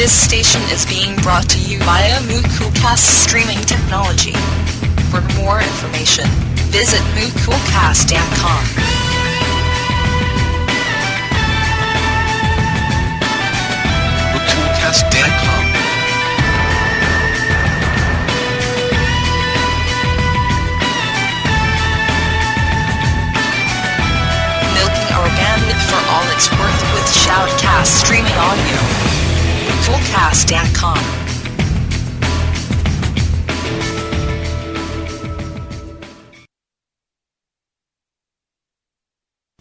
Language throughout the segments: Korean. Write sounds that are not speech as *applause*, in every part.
This station is being brought to you via MooCoolcast streaming technology. For more information, visit moocoolcast.com. for all it's worth with Shoutcast streaming audio. MooCoolcast.com.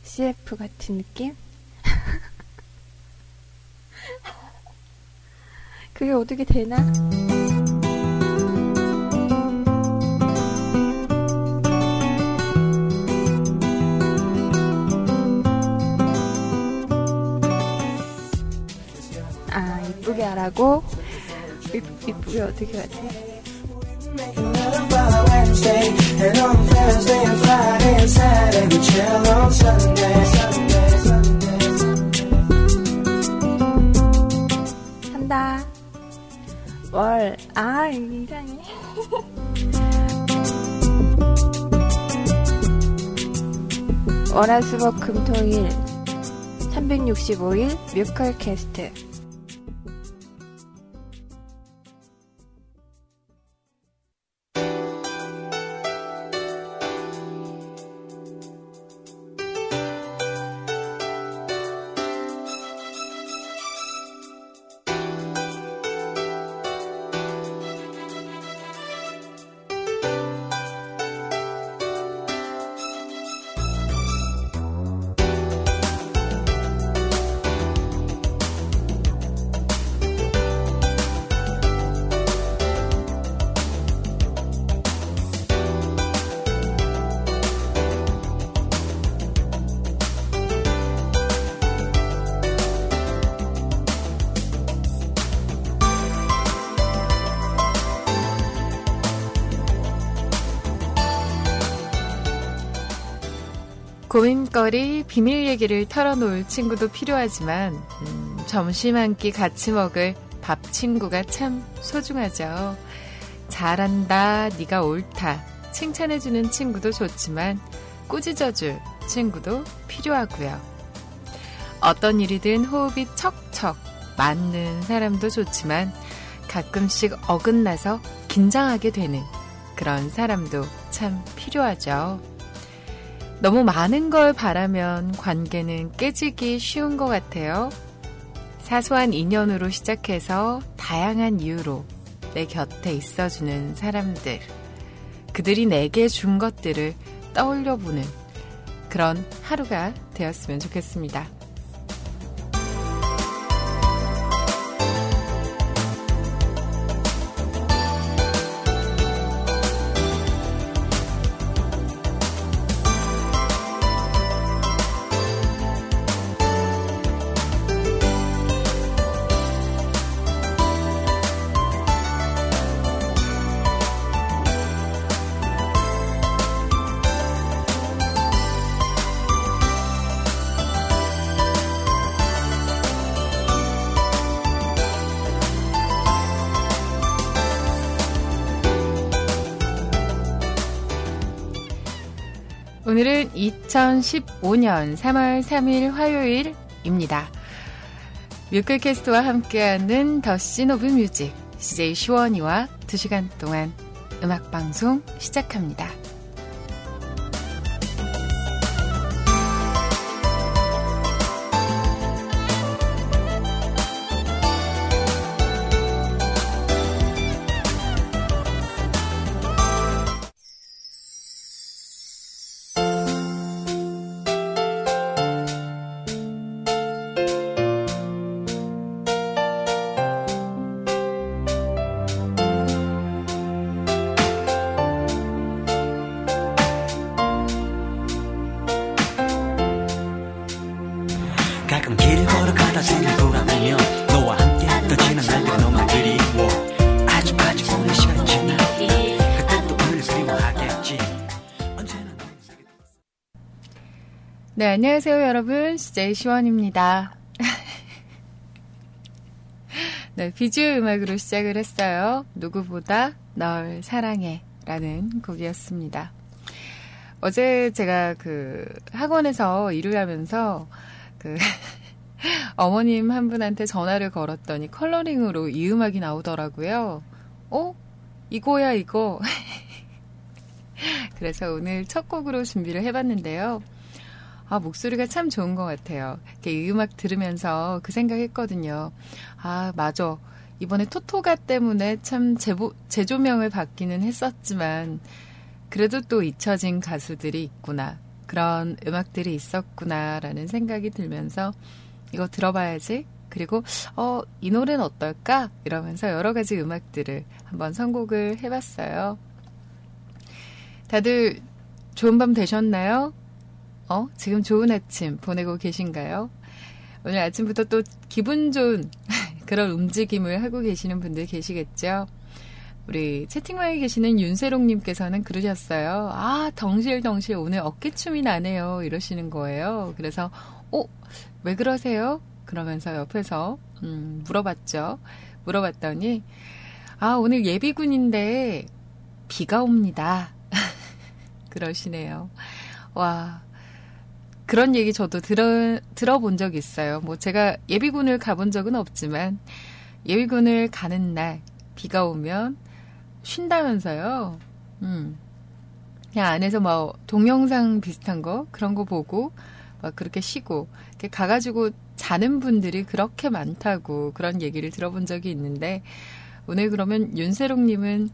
CF 같은 느낌? 그게 어떻게 되나? 아, 이쁘게 어떻게 하지? 한다. 월, 아, 이상해. 월화수목 금토일 365일 뮤컬 캐스트 고민거리, 비밀 얘기를 털어놓을 친구도 필요하지만 음, 점심 한 끼 같이 먹을 밥 친구가 참 소중하죠. 잘한다, 네가 옳다, 칭찬해주는 친구도 좋지만 꾸짖어줄 친구도 필요하고요. 어떤 일이든 호흡이 척척 맞는 사람도 좋지만 가끔씩 어긋나서 긴장하게 되는 그런 사람도 참 필요하죠. 너무 많은 걸 바라면 관계는 깨지기 쉬운 것 같아요. 사소한 인연으로 시작해서 다양한 이유로 내 곁에 있어주는 사람들. 그들이 내게 준 것들을 떠올려 보는 그런 하루가 되었으면 좋겠습니다. 2015년 3월 3일 화요일입니다. 뮤클캐스트와 함께하는 The Scene of Music CJ 시원이와 2시간 동안 음악방송 시작합니다. 네, 안녕하세요, 여러분. CJ 시원입니다. *laughs* 네, 비주얼 음악으로 시작을 했어요. 누구보다 널 사랑해. 라는 곡이었습니다. 어제 제가 그 학원에서 일을 하면서 그 *laughs* 어머님 한 분한테 전화를 걸었더니 컬러링으로 이 음악이 나오더라고요. 어? 이거야, 이거. *laughs* 그래서 오늘 첫 곡으로 준비를 해봤는데요. 아, 목소리가 참 좋은 것 같아요. 이 음악 들으면서 그 생각했거든요. 아, 맞아. 이번에 토토가 때문에 참 제보, 재조명을 받기는 했었지만, 그래도 또 잊혀진 가수들이 있구나. 그런 음악들이 있었구나라는 생각이 들면서 이거 들어봐야지. 그리고 어, 이 노래는 어떨까? 이러면서 여러 가지 음악들을 한번 선곡을 해봤어요. 다들 좋은 밤 되셨나요? 어? 지금 좋은 아침 보내고 계신가요? 오늘 아침부터 또 기분 좋은 *laughs* 그런 움직임을 하고 계시는 분들 계시겠죠? 우리 채팅방에 계시는 윤세롱님께서는 그러셨어요. 아, 덩실덩실 오늘 어깨춤이 나네요. 이러시는 거예요. 그래서, 어, 왜 그러세요? 그러면서 옆에서, 음, 물어봤죠. 물어봤더니, 아, 오늘 예비군인데, 비가 옵니다. *laughs* 그러시네요. 와, 그런 얘기 저도 들어, 들어본 적 있어요. 뭐 제가 예비군을 가본 적은 없지만, 예비군을 가는 날, 비가 오면, 쉰다면서요. 음. 그냥 안에서 뭐 동영상 비슷한 거 그런 거 보고 막 그렇게 쉬고 이렇게 가가지고 자는 분들이 그렇게 많다고 그런 얘기를 들어본 적이 있는데 오늘 그러면 윤세롱님은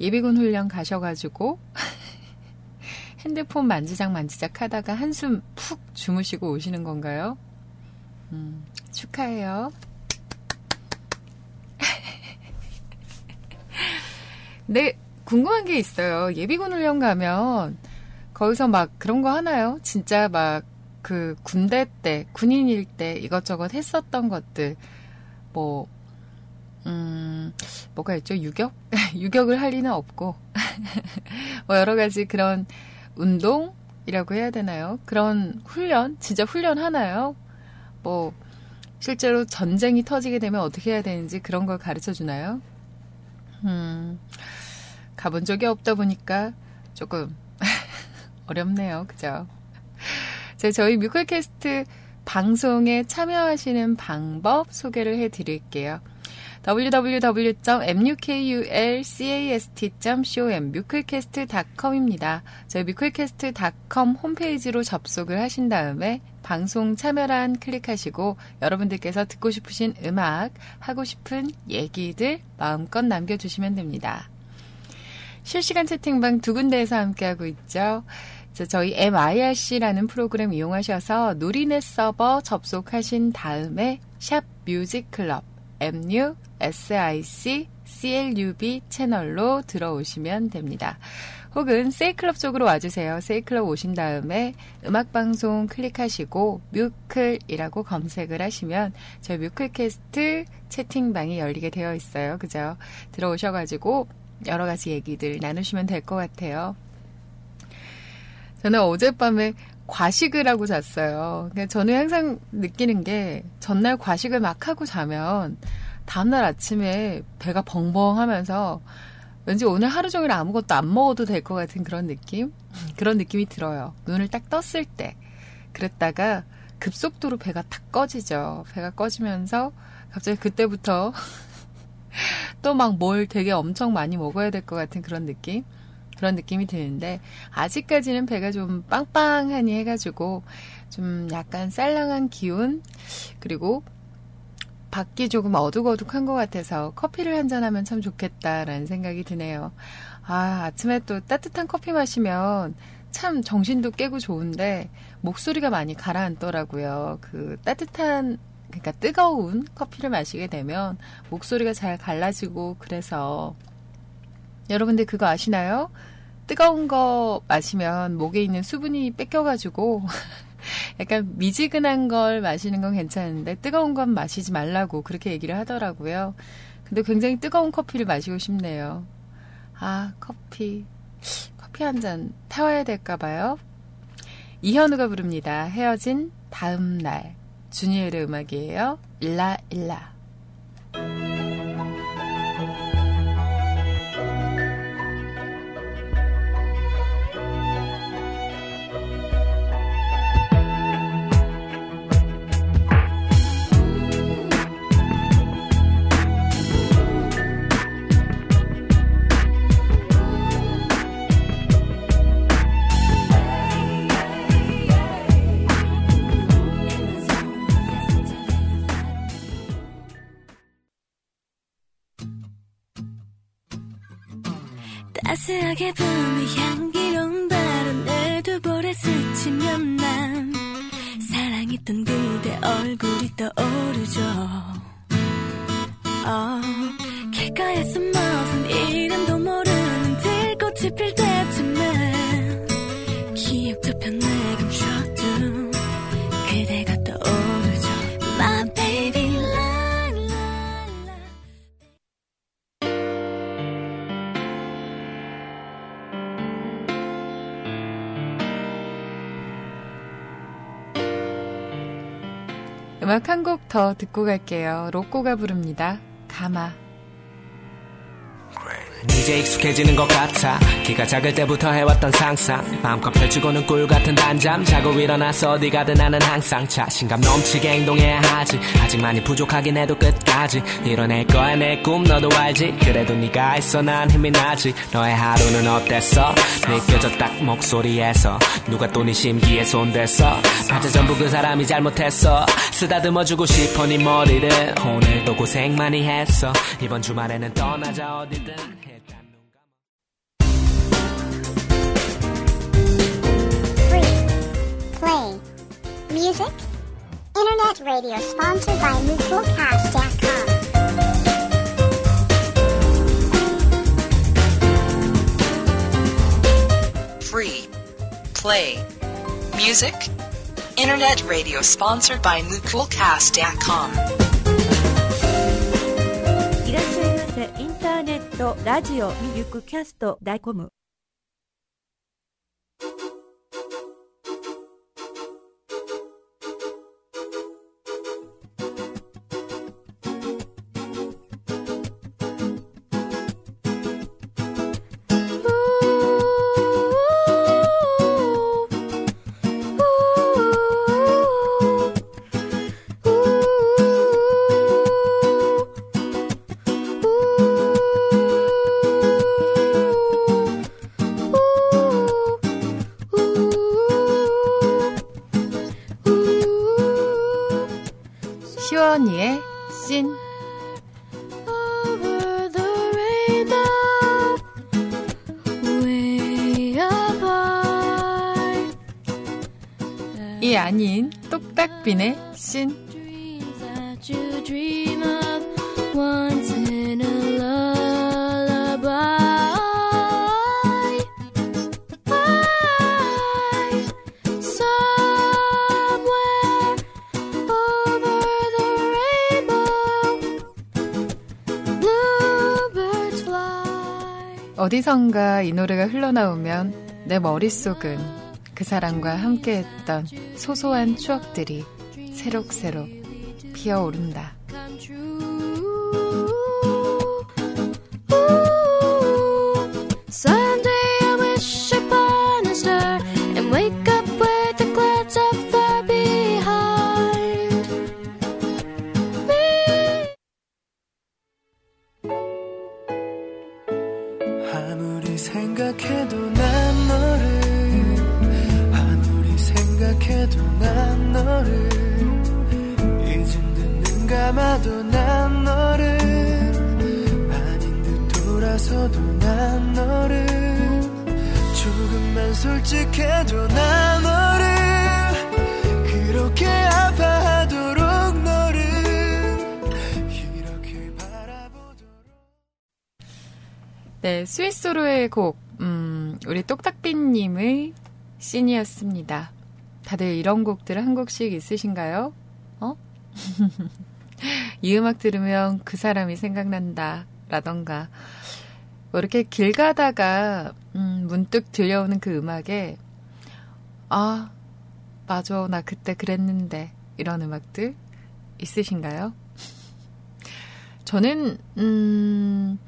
예비군 훈련 가셔가지고 *laughs* 핸드폰 만지작 만지작 하다가 한숨 푹 주무시고 오시는 건가요? 음, 축하해요. 근데 *laughs* 궁금한 게 있어요. 예비군 훈련 가면 거기서 막 그런 거 하나요? 진짜 막 그 군대 때, 군인일 때 이것저것 했었던 것들, 뭐, 음, 뭐가 있죠? 유격? *laughs* 유격을 할 리는 없고, *laughs* 뭐 여러 가지 그런 운동이라고 해야 되나요? 그런 훈련? 진짜 훈련 하나요? 뭐, 실제로 전쟁이 터지게 되면 어떻게 해야 되는지 그런 걸 가르쳐 주나요? 음, 가본 적이 없다 보니까 조금 *laughs* 어렵네요. 그죠? 자, 저희 뮤클캐스트 방송에 참여하시는 방법 소개를 해 드릴게요. www.mukulcast.com 뮤클캐스트.com입니다. 저희 뮤클캐스트.com 홈페이지로 접속을 하신 다음에 방송 참여란 클릭하시고 여러분들께서 듣고 싶으신 음악, 하고 싶은 얘기들 마음껏 남겨주시면 됩니다. 실시간 채팅방 두 군데에서 함께하고 있죠. 저희 MIRC라는 프로그램 이용하셔서 누리넷 서버 접속하신 다음에 샵 뮤직클럽 MU SIC CLUB 채널로 들어오시면 됩니다. 혹은 세이클럽 쪽으로 와주세요. 세이클럽 오신 다음에 음악방송 클릭하시고 뮤클이라고 검색을 하시면 저희 뮤클캐스트 채팅방이 열리게 되어 있어요. 그죠? 들어오셔가지고 여러 가지 얘기들 나누시면 될 것 같아요. 저는 어젯밤에 과식을 하고 잤어요. 그러니까 저는 항상 느끼는 게 전날 과식을 막 하고 자면 다음날 아침에 배가 벙벙하면서 왠지 오늘 하루 종일 아무것도 안 먹어도 될 것 같은 그런 느낌? 그런 느낌이 들어요. 눈을 딱 떴을 때. 그랬다가 급속도로 배가 탁 꺼지죠. 배가 꺼지면서 갑자기 그때부터 *laughs* 또 막 뭘 되게 엄청 많이 먹어야 될 것 같은 그런 느낌? 그런 느낌이 드는데 아직까지는 배가 좀 빵빵하니 해가지고 좀 약간 쌀랑한 기운 그리고 밖이 조금 어둑어둑한 것 같아서 커피를 한잔 하면 참 좋겠다라는 생각이 드네요. 아, 아침에 또 따뜻한 커피 마시면 참 정신도 깨고 좋은데 목소리가 많이 가라앉더라고요. 그 따뜻한 그러니까 뜨거운 커피를 마시게 되면 목소리가 잘 갈라지고 그래서 여러분들 그거 아시나요? 뜨거운 거 마시면 목에 있는 수분이 뺏겨가지고 *laughs* 약간 미지근한 걸 마시는 건 괜찮은데 뜨거운 건 마시지 말라고 그렇게 얘기를 하더라고요. 근데 굉장히 뜨거운 커피를 마시고 싶네요. 아, 커피. 커피 한 잔 타와야 될까 봐요. 이현우가 부릅니다. 헤어진 다음 날. 주니엘의 음악이에요. 일라 일라. 따스하게 부는 향기로운 바람에 두 볼에 스치면 난 사랑했던 그대 얼굴이 떠오르죠. 어, 길가에 숨어선 이름도 모르는 들꽃이 필 때쯤에 기억 저편에 감 음악 한 곡 더 듣고 갈게요. 로꼬가 부릅니다. 가마. 이제 익숙해지는 것 같아. 키가 작을 때부터 해왔던 상상. 마음껏 펼치고는 꿀 같은 단잠. 자고 일어나서 어디 가든 나는 항상 자신감 넘치게 행동해야 하지. 아직 많이 부족하긴 해도 끝까지. 이뤄낼 거야 내 꿈. 너도 알지? 그래도 네가 있어 난 힘이 나지. 너의 하루는 어땠어? 느껴져 딱 목소리에서. 누가 또 네 심기에 손댔어? 맞아 전부 그 사람이 잘못했어. 쓰다듬어주고 싶어 네 머리를. 오늘도 고생 많이 했어. 이번 주말에는 떠나자 어디든 Music. Internet radio sponsored by MutualCast.com. Free. Play. Music. Internet radio sponsored by MutualCast.com. いらっしゃいませ。インターネット、ラジオ、ミルクキャスト、ダイコム。Bluebirds fly. 어디선가 이 노래가 흘러나오면 내 머릿속은 그 사람과 함께했던 소소한 추억들이 새록새록 피어오른다. 씬이었습니다. 다들 이런 곡들 한 곡씩 있으신가요? 어? *laughs* 이 음악 들으면 그 사람이 생각난다. 라던가. 뭐 이렇게 길 가다가, 음, 문득 들려오는 그 음악에, 아, 맞아, 나 그때 그랬는데. 이런 음악들 있으신가요? *laughs* 저는, 음,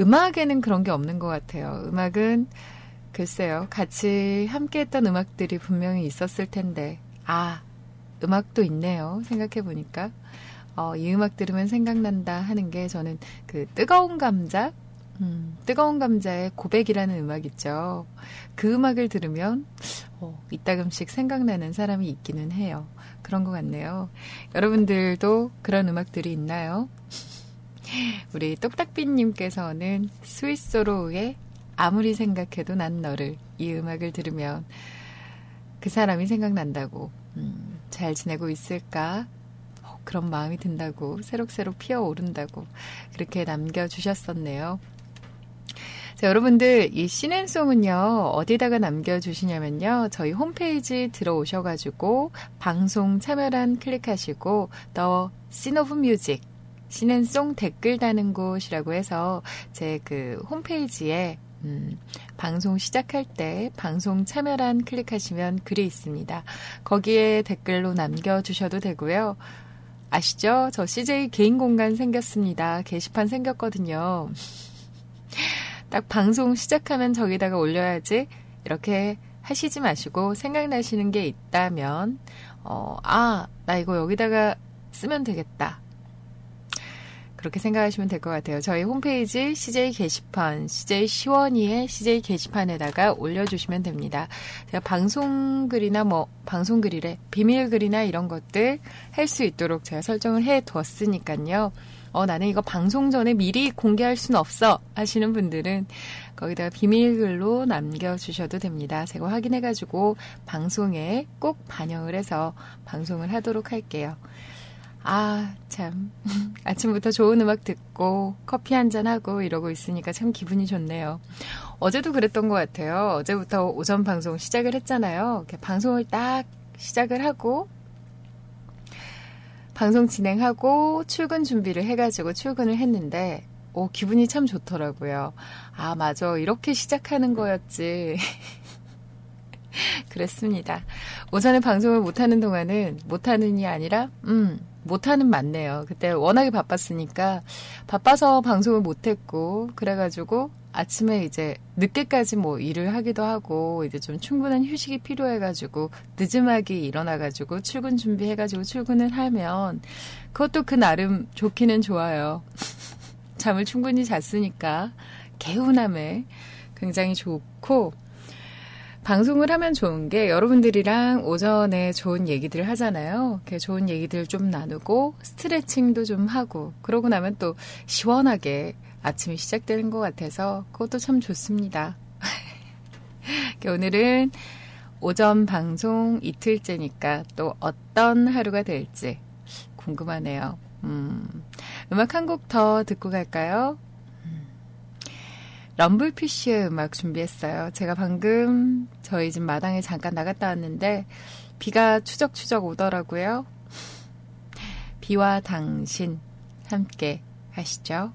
음악에는 그런 게 없는 것 같아요. 음악은, 글쎄요, 같이 함께 했던 음악들이 분명히 있었을 텐데, 아, 음악도 있네요. 생각해 보니까. 어, 이 음악 들으면 생각난다 하는 게 저는 그 뜨거운 감자, 음, 뜨거운 감자의 고백이라는 음악 있죠. 그 음악을 들으면 어, 이따금씩 생각나는 사람이 있기는 해요. 그런 것 같네요. 여러분들도 그런 음악들이 있나요? 우리 똑딱비님께서는 스위스로의 아무리 생각해도 난 너를 이 음악을 들으면 그 사람이 생각난다고 음, 잘 지내고 있을까 어, 그런 마음이 든다고 새록새록 피어오른다고 그렇게 남겨주셨었네요. 자, 여러분들, 이 scene and song은요, 어디다가 남겨주시냐면요, 저희 홈페이지 들어오셔가지고, 방송 참여란 클릭하시고, The Scene of Music, 신앤송 댓글 다는 곳이라고 해서, 제 그 홈페이지에, 음, 방송 시작할 때 방송 참여란 클릭하시면 글이 있습니다. 거기에 댓글로 남겨주셔도 되고요. 아시죠? 저 CJ 개인 공간 생겼습니다. 게시판 생겼거든요. 딱 방송 시작하면 저기다가 올려야지 이렇게 하시지 마시고 생각나시는 게 있다면 어, 아, 나 이거 여기다가 쓰면 되겠다. 그렇게 생각하시면 될 것 같아요. 저희 홈페이지 CJ 게시판, CJ 시원이의 CJ 게시판에다가 올려주시면 됩니다. 제가 방송글이나 뭐, 방송글이래, 비밀글이나 이런 것들 할 수 있도록 제가 설정을 해 두었으니까요. 어, 나는 이거 방송 전에 미리 공개할 순 없어 하시는 분들은 거기다가 비밀글로 남겨주셔도 됩니다. 제가 확인해가지고 방송에 꼭 반영을 해서 방송을 하도록 할게요. 아, 참. *laughs* 아침부터 좋은 음악 듣고 커피 한잔하고 이러고 있으니까 참 기분이 좋네요. 어제도 그랬던 것 같아요. 어제부터 오전 방송 시작을 했잖아요. 방송을 딱 시작을 하고 방송 진행하고 출근 준비를 해가지고 출근을 했는데, 오, 기분이 참 좋더라고요. 아, 맞아. 이렇게 시작하는 거였지. *laughs* 그랬습니다. 오전에 방송을 못하는 동안은 못하는이 아니라, 음, 못하는 맞네요. 그때 워낙에 바빴으니까, 바빠서 방송을 못했고, 그래가지고, 아침에 이제 늦게까지 뭐 일을 하기도 하고 이제 좀 충분한 휴식이 필요해가지고 늦음하게 일어나가지고 출근 준비해가지고 출근을 하면 그것도 그 나름 좋기는 좋아요. *laughs* 잠을 충분히 잤으니까 개운함에 굉장히 좋고 방송을 하면 좋은 게 여러분들이랑 오전에 좋은 얘기들을 하잖아요. 이렇게 좋은 얘기들 좀 나누고 스트레칭도 좀 하고 그러고 나면 또 시원하게 아침이 시작되는 것 같아서 그것도 참 좋습니다. *laughs* 오늘은 오전 방송 이틀째니까 또 어떤 하루가 될지 궁금하네요. 음, 음악 한 곡 더 듣고 갈까요? 음, 럼블피쉬의 음악 준비했어요. 제가 방금 저희 집 마당에 잠깐 나갔다 왔는데 비가 추적추적 오더라고요. 비와 당신 함께 하시죠.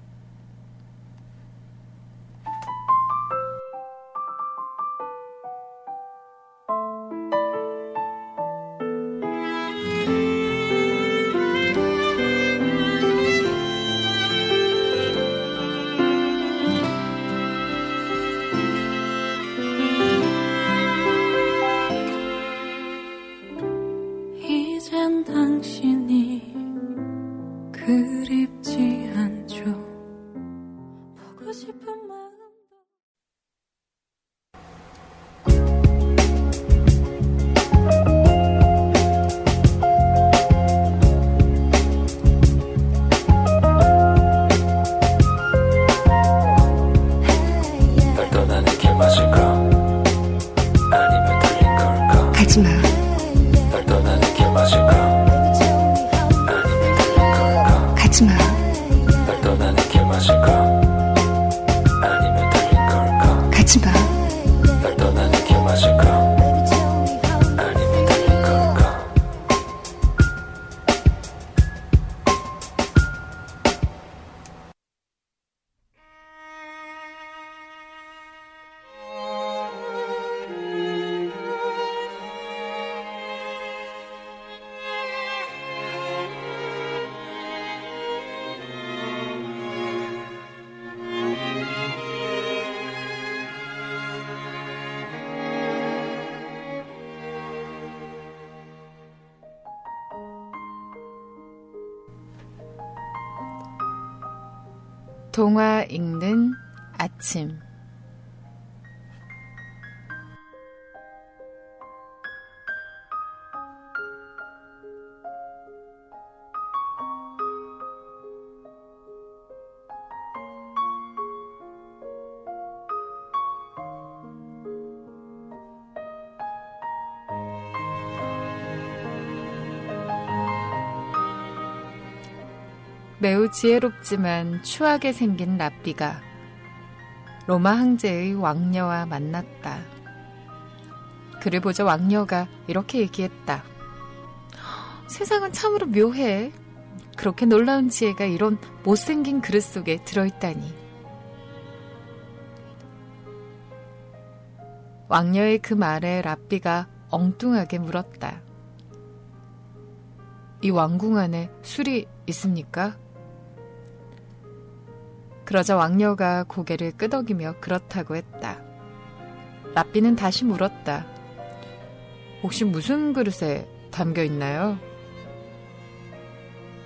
동화 읽는 아침 지혜롭지만 추하게 생긴 랍비가 로마 황제의 왕녀와 만났다. 그를 보자 왕녀가 이렇게 얘기했다. 세상은 참으로 묘해. 그렇게 놀라운 지혜가 이런 못생긴 그릇 속에 들어있다니. 왕녀의 그 말에 랍비가 엉뚱하게 물었다. 이 왕궁 안에 술이 있습니까? 그러자 왕녀가 고개를 끄덕이며 그렇다고 했다. 랍비는 다시 물었다. 혹시 무슨 그릇에 담겨 있나요?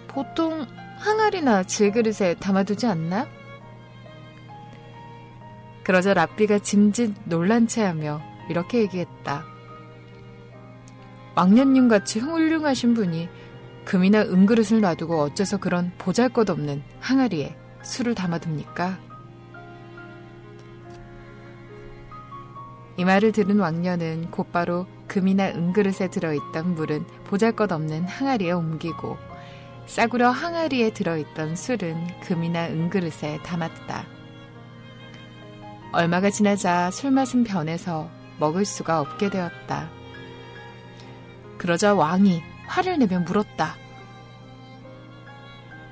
보통 항아리나 질그릇에 담아두지 않나? 그러자 랍비가 짐짓 놀란 채 하며 이렇게 얘기했다. 왕년님 같이 훌륭하신 분이 금이나 은그릇을 놔두고 어째서 그런 보잘 것 없는 항아리에 술을 담아둡니까? 이 말을 들은 왕녀는 곧바로 금이나 은그릇에 들어있던 물은 보잘 것 없는 항아리에 옮기고 싸구려 항아리에 들어있던 술은 금이나 은그릇에 담았다. 얼마가 지나자 술맛은 변해서 먹을 수가 없게 되었다. 그러자 왕이 화를 내며 물었다.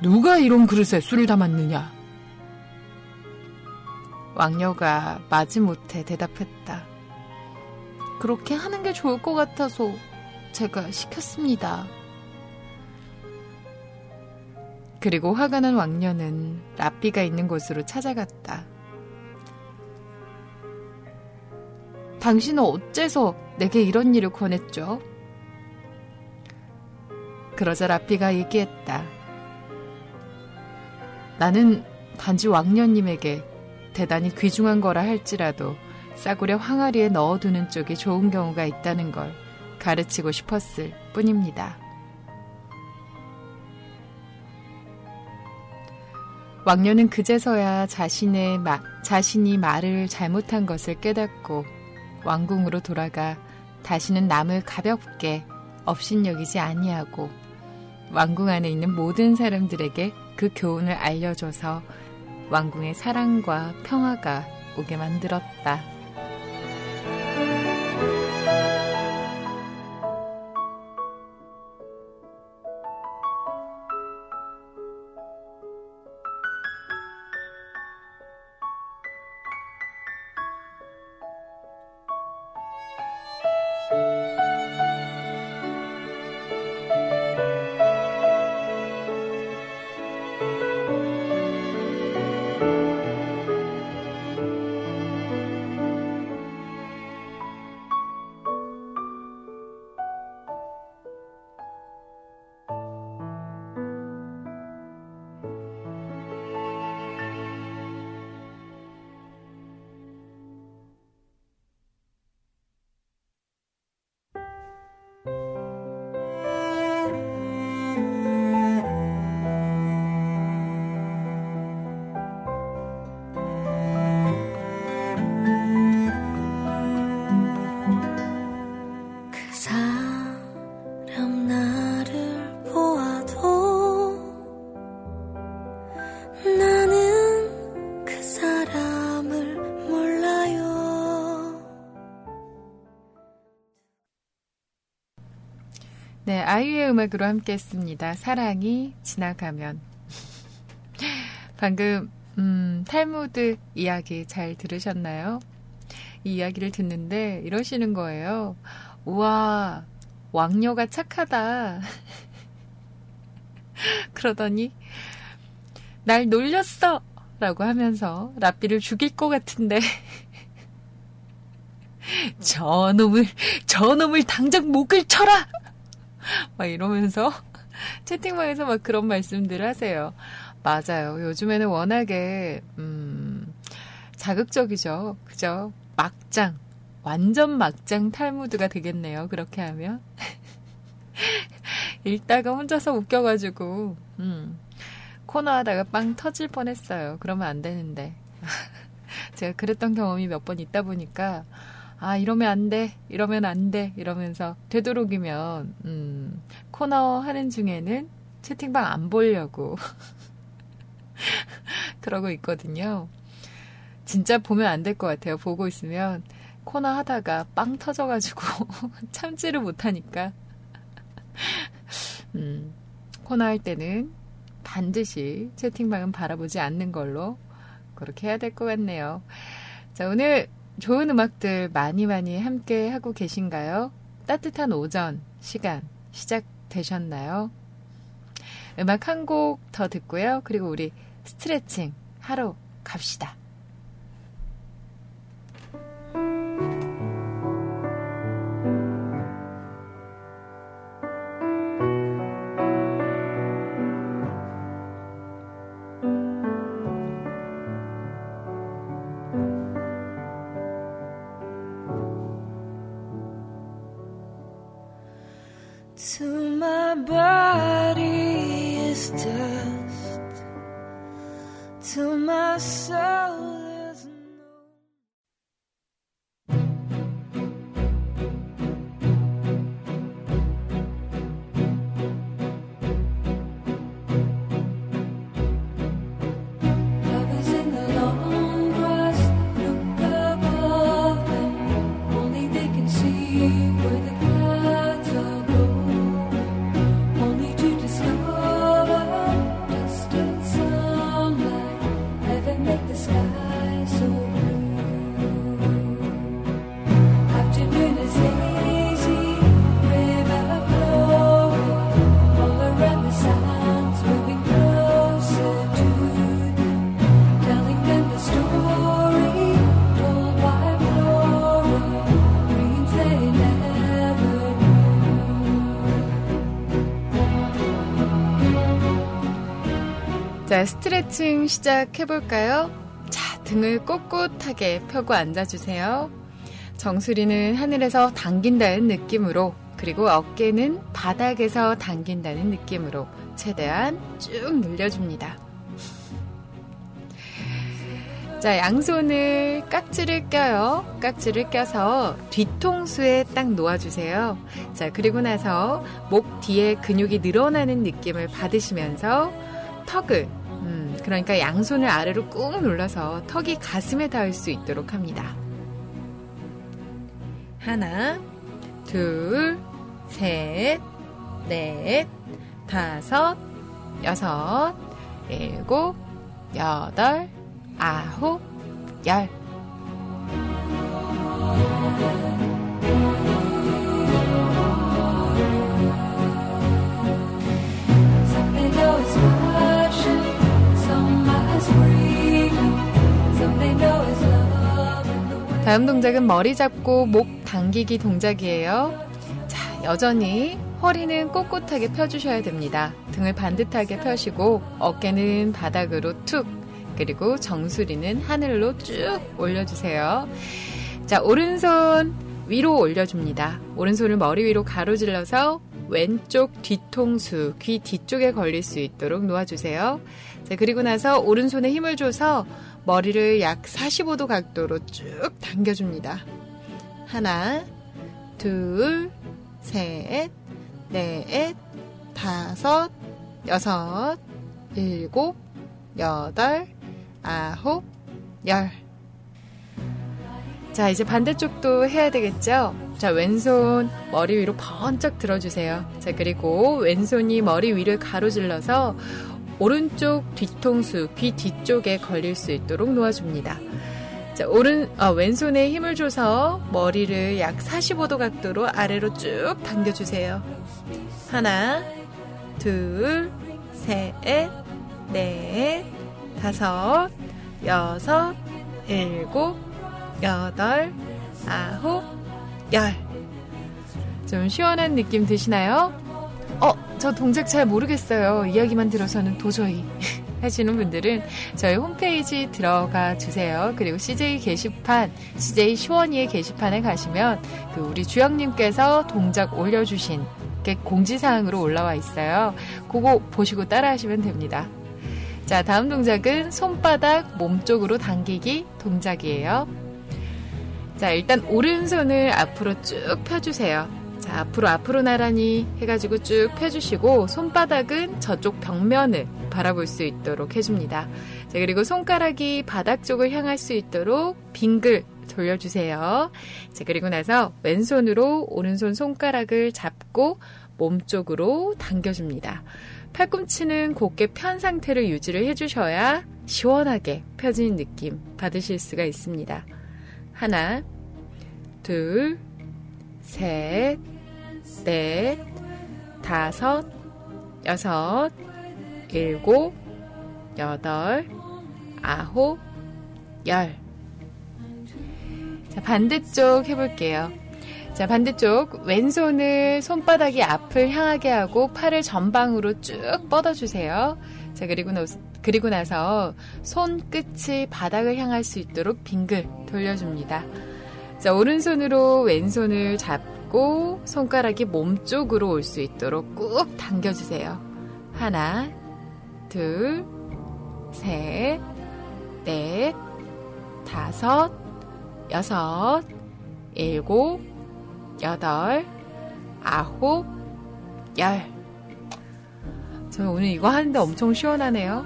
누가 이런 그릇에 술을 담았느냐? 왕녀가 마지못해 대답했다. 그렇게 하는 게 좋을 것 같아서 제가 시켰습니다. 그리고 화가 난 왕녀는 라삐가 있는 곳으로 찾아갔다. 당신은 어째서 내게 이런 일을 권했죠? 그러자 라삐가 얘기했다. 나는 단지 왕년님에게 대단히 귀중한 거라 할지라도 싸구려 항아리에 넣어두는 쪽이 좋은 경우가 있다는 걸 가르치고 싶었을 뿐입니다. 왕녀는 그제서야 자신의 마, 자신이 말을 잘못한 것을 깨닫고 왕궁으로 돌아가 다시는 남을 가볍게 업신여기지 아니하고 왕궁 안에 있는 모든 사람들에게 그 교훈을 알려줘서 왕궁의 사랑과 평화가 오게 만들었다. 네, 아이유의 음악으로 함께 했습니다. 사랑이 지나가면. 방금, 음, 탈무드 이야기 잘 들으셨나요? 이 이야기를 듣는데 이러시는 거예요. 우와, 왕녀가 착하다. *laughs* 그러더니, 날 놀렸어! 라고 하면서 라삐를 죽일 것 같은데. *laughs* 저놈을, 저놈을 당장 목을 쳐라! *laughs* 막 이러면서 *laughs* 채팅방에서 막 그런 말씀들 하세요. 맞아요. 요즘에는 워낙에, 음, 자극적이죠. 그죠? 막장. 완전 막장 탈무드가 되겠네요. 그렇게 하면. *laughs* 읽다가 혼자서 웃겨가지고, 음, 코너 하다가 빵 터질 뻔 했어요. 그러면 안 되는데. 제가 그랬던 경험이 몇 번 있다 보니까, 아, 이러면 안 돼, 이러면 안 돼, 이러면서 되도록이면, 음, 코너 하는 중에는 채팅방 안 보려고. *laughs* 그러고 있거든요. 진짜 보면 안 될 것 같아요. 보고 있으면 코너 하다가 빵 터져가지고 *laughs* 참지를 못하니까. *laughs* 음, 코너 할 때는 반드시 채팅방은 바라보지 않는 걸로 그렇게 해야 될 것 같네요. 자, 오늘 좋은 음악들 많이 많이 함께 하고 계신가요? 따뜻한 오전 시간 시작되셨나요? 음악 한 곡 더 듣고요. 그리고 우리 스트레칭 하러 갑시다. to myself. 자, 스트레칭 시작해볼까요? 자, 등을 꼿꼿하게 펴고 앉아주세요. 정수리는 하늘에서 당긴다는 느낌으로, 그리고 어깨는 바닥에서 당긴다는 느낌으로 최대한 쭉 늘려줍니다. 자, 양손을 깍지를 껴요. 깍지를 껴서 뒤통수에 딱 놓아주세요. 자, 그리고 나서 목 뒤에 근육이 늘어나는 느낌을 받으시면서 턱을, 음, 그러니까 양손을 아래로 꾹 눌러서 턱이 가슴에 닿을 수 있도록 합니다. 하나, 둘, 셋, 넷, 다섯, 여섯, 일곱, 여덟, 아홉, 열. 다음 동작은 머리 잡고 목 당기기 동작이에요. 자, 여전히 허리는 꼿꼿하게 펴주셔야 됩니다. 등을 반듯하게 펴시고 어깨는 바닥으로 툭 그리고 정수리는 하늘로 쭉 올려주세요. 자, 오른손 위로 올려줍니다. 오른손을 머리 위로 가로질러서 왼쪽 뒤통수, 귀 뒤쪽에 걸릴 수 있도록 놓아주세요. 자, 그리고 나서 오른손에 힘을 줘서 머리를 약 45도 각도로 쭉 당겨줍니다. 하나, 둘, 셋, 넷, 다섯, 여섯, 일곱, 여덟, 아홉, 열. 자, 이제 반대쪽도 해야 되겠죠? 자, 왼손 머리 위로 번쩍 들어주세요. 자, 그리고 왼손이 머리 위를 가로질러서 오른쪽 뒤통수, 귀 뒤쪽에 걸릴 수 있도록 놓아줍니다. 자, 오른, 아, 왼손에 힘을 줘서 머리를 약 45도 각도로 아래로 쭉 당겨주세요. 하나, 둘, 셋, 넷, 다섯, 여섯, 일곱, 여덟, 아홉, 열. 좀 시원한 느낌 드시나요? 어, 저 동작 잘 모르겠어요. 이야기만 들어서는 도저히. *laughs* 하시는 분들은 저희 홈페이지 들어가 주세요. 그리고 CJ 게시판, CJ 시원이의 게시판에 가시면 그 우리 주영님께서 동작 올려주신 게 공지사항으로 올라와 있어요. 그거 보시고 따라하시면 됩니다. 자, 다음 동작은 손바닥 몸쪽으로 당기기 동작이에요. 자, 일단 오른손을 앞으로 쭉 펴주세요. 자, 앞으로 앞으로 나란히 해가지고 쭉 펴주시고 손바닥은 저쪽 벽면을 바라볼 수 있도록 해줍니다. 자, 그리고 손가락이 바닥 쪽을 향할 수 있도록 빙글 돌려주세요. 자, 그리고 나서 왼손으로 오른손 손가락을 잡고 몸 쪽으로 당겨줍니다. 팔꿈치는 곧게 편 상태를 유지를 해주셔야 시원하게 펴지는 느낌 받으실 수가 있습니다. 하나, 둘, 셋, 넷, 다섯, 여섯, 일곱, 여덟, 아홉, 열. 자, 반대쪽 해볼게요. 자, 반대쪽 왼손을 손바닥이 앞을 향하게 하고 팔을 전방으로 쭉 뻗어주세요. 자, 그리고, 나, 그리고 나서 손끝이 바닥을 향할 수 있도록 빙글 돌려줍니다. 자, 오른손으로 왼손을 잡고 손가락이 몸 쪽으로 올 수 있도록 꾹 당겨주세요. 하나, 둘, 셋, 넷, 다섯, 여섯, 일곱, 여덟, 아홉, 열. 저 오늘 이거 하는데 엄청 시원하네요.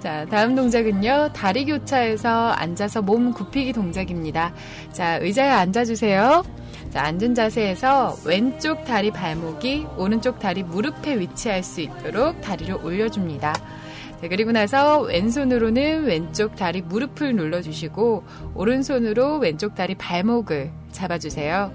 자, 다음 동작은요. 다리 교차해서 앉아서 몸 굽히기 동작입니다. 자, 의자에 앉아주세요. 자, 앉은 자세에서 왼쪽 다리 발목이 오른쪽 다리 무릎에 위치할 수 있도록 다리를 올려줍니다. 자, 그리고 나서 왼손으로는 왼쪽 다리 무릎을 눌러주시고 오른손으로 왼쪽 다리 발목을 잡아주세요.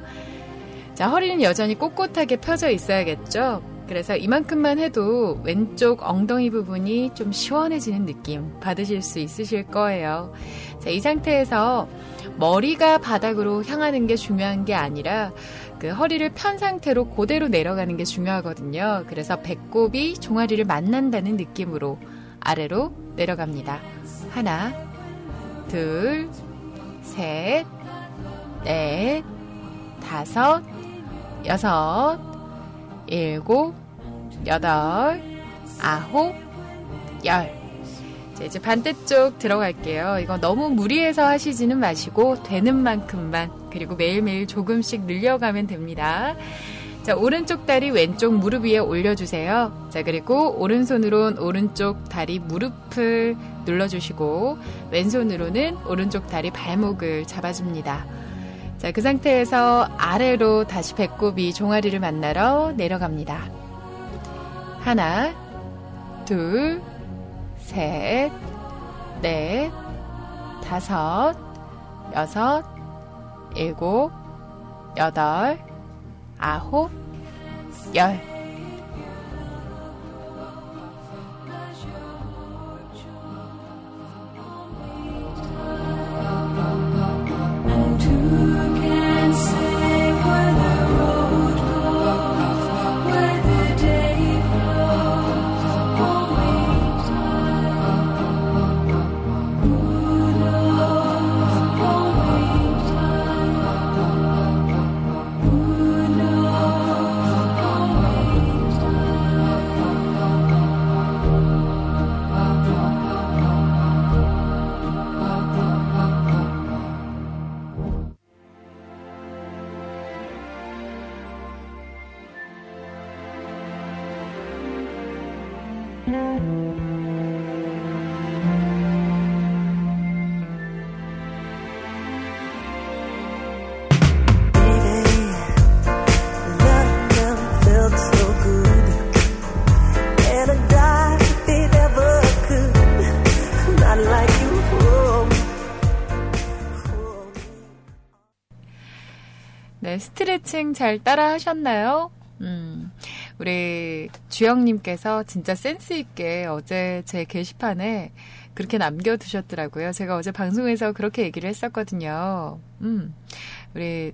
자, 허리는 여전히 꼿꼿하게 펴져 있어야겠죠? 그래서 이만큼만 해도 왼쪽 엉덩이 부분이 좀 시원해지는 느낌 받으실 수 있으실 거예요. 자, 이 상태에서 머리가 바닥으로 향하는 게 중요한 게 아니라 그 허리를 편 상태로 그대로 내려가는 게 중요하거든요. 그래서 배꼽이 종아리를 만난다는 느낌으로 아래로 내려갑니다. 하나, 둘, 셋, 넷, 다섯, 여섯, 일곱, 여덟, 아홉, 열. 자, 이제 반대쪽 들어갈게요. 이거 너무 무리해서 하시지는 마시고 되는 만큼만 그리고 매일매일 조금씩 늘려가면 됩니다. 자, 오른쪽 다리 왼쪽 무릎 위에 올려주세요. 자, 그리고 오른손으로는 오른쪽 다리 무릎을 눌러주시고 왼손으로는 오른쪽 다리 발목을 잡아줍니다. 자, 그 상태에서 아래로 다시 배꼽이 종아리를 만나러 내려갑니다. 하나, 둘, 셋, 넷, 다섯, 여섯, 일곱, 여덟, 아홉, 열. 잘 따라 하셨나요? 음, 우리 주영님께서 진짜 센스있게 어제 제 게시판에 그렇게 남겨두셨더라고요. 제가 어제 방송에서 그렇게 얘기를 했었거든요. 음, 우리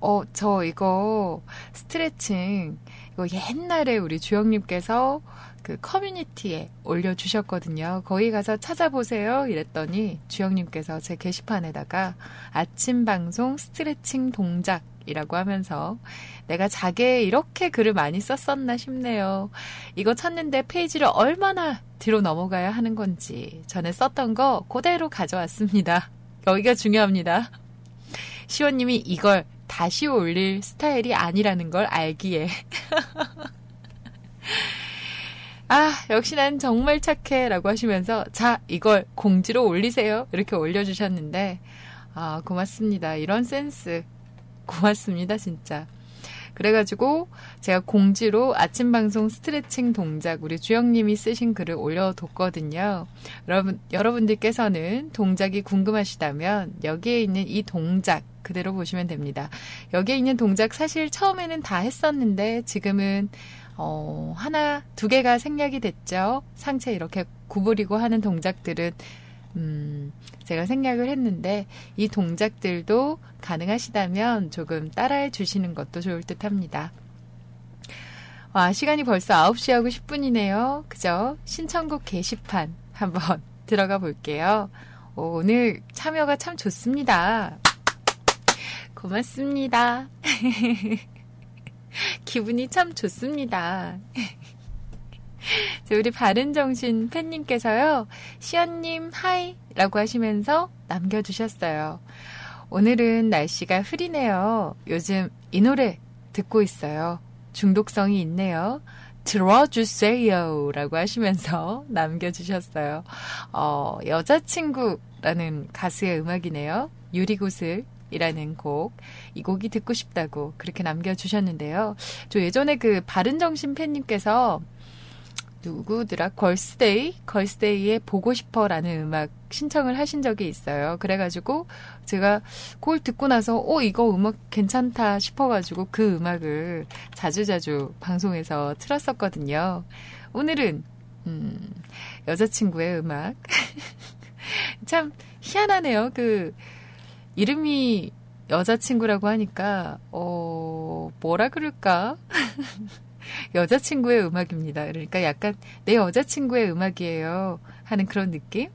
어, 저 이거 스트레칭, 이거 옛날에 우리 주영님께서 그 커뮤니티에 올려주셨거든요. 거기 가서 찾아보세요. 이랬더니 주영님께서 제 게시판에다가 아침 방송 스트레칭 동작 이라고 하면서 내가 자게 이렇게 글을 많이 썼었나 싶네요. 이거 찾는데 페이지를 얼마나 뒤로 넘어가야 하는 건지 전에 썼던 거 그대로 가져왔습니다. *laughs* 여기가 중요합니다. 시원님이 이걸 다시 올릴 스타일이 아니라는 걸 알기에. *laughs* 아, 역시 난 정말 착해. 라고 하시면서, 자, 이걸 공지로 올리세요. 이렇게 올려주셨는데, 아, 고맙습니다. 이런 센스. 고맙습니다, 진짜. 그래가지고, 제가 공지로 아침 방송 스트레칭 동작 우리 주영님이 쓰신 글을 올려뒀거든요. 여러분, 여러분들께서는 동작이 궁금하시다면, 여기에 있는 이 동작, 그대로 보시면 됩니다. 여기에 있는 동작 사실 처음에는 다 했었는데, 지금은 어, 하나, 두 개가 생략이 됐죠. 상체 이렇게 구부리고 하는 동작들은, 음, 제가 생략을 했는데, 이 동작들도 가능하시다면 조금 따라해 주시는 것도 좋을 듯 합니다. 와, 시간이 벌써 9시 하고 10분이네요. 그죠? 신청곡 게시판 한번 *laughs* 들어가 볼게요. 오, 오늘 참여가 참 좋습니다. 고맙습니다. *laughs* 기분이 참 좋습니다. *laughs* 자, 우리 바른정신 팬님께서요, 시연님 하이! 라고 하시면서 남겨주셨어요. 오늘은 날씨가 흐리네요. 요즘 이 노래 듣고 있어요. 중독성이 있네요. 들어주세요. 라고 하시면서 *laughs* 남겨주셨어요. 어, 여자친구라는 가수의 음악이네요. 유리구슬. 이라는 곡, 이 곡이 듣고 싶다고 그렇게 남겨주셨는데요. 저 예전에 그 바른정신 팬님께서 누구더라? 걸스데이? 걸스데이의 보고 싶어 라는 음악 신청을 하신 적이 있어요. 그래가지고 제가 그걸 듣고 나서, 어, 이거 음악 괜찮다 싶어가지고 그 음악을 자주자주 방송에서 틀었었거든요. 오늘은, 음, 여자친구의 음악. *laughs* 참 희한하네요. 그, 이름이 여자친구라고 하니까, 어, 뭐라 그럴까? *laughs* 여자친구의 음악입니다. 그러니까 약간 내 여자친구의 음악이에요. 하는 그런 느낌?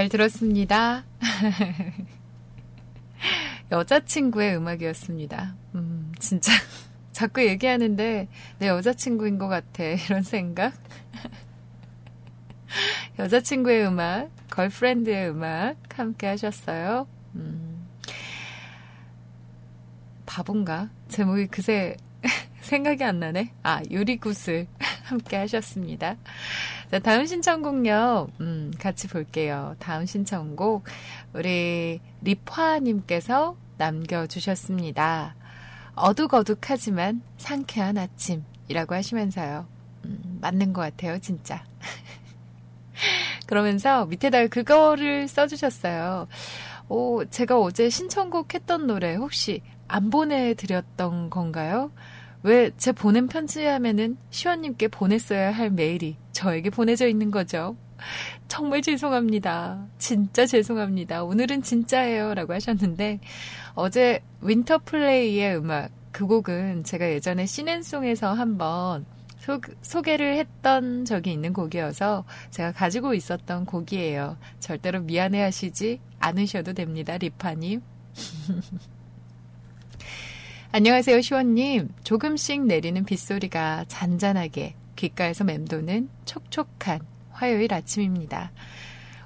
잘 들었습니다. *laughs* 여자친구의 음악이었습니다. 음, 진짜. *laughs* 자꾸 얘기하는데 내 여자친구인 것 같아. *laughs* 이런 생각. 여자친구의 음악, girlfriend의 음악 함께 하셨어요. 음, 바본가? 제목이 그새 생각이 안 나네. 아, 유리구슬 함께 하셨습니다. 자, 다음 신청곡요. 음, 같이 볼게요. 다음 신청곡 우리 리화님께서 남겨주셨습니다. 어둑어둑하지만 상쾌한 아침이라고 하시면서요. 음, 맞는 것 같아요, 진짜. *laughs* 그러면서 밑에다 그거를 써주셨어요. 오, 제가 어제 신청곡 했던 노래 혹시 안 보내드렸던 건가요? 왜 제 보낸 편지 하면은 시원님께 보냈어야 할 메일이 저에게 보내져 있는 거죠? 정말 죄송합니다. 진짜 죄송합니다. 오늘은 진짜예요. 라고 하셨는데, 어제 Winterplay의 음악, 그 곡은 제가 예전에 scene and song에서 한번 소, 소개를 했던 적이 있는 곡이어서 제가 가지고 있었던 곡이에요. 절대로 미안해 하시지 않으셔도 됩니다. 리파님. *laughs* 안녕하세요, 시원님. 조금씩 내리는 빗소리가 잔잔하게 귓가에서 맴도는 촉촉한 화요일 아침입니다.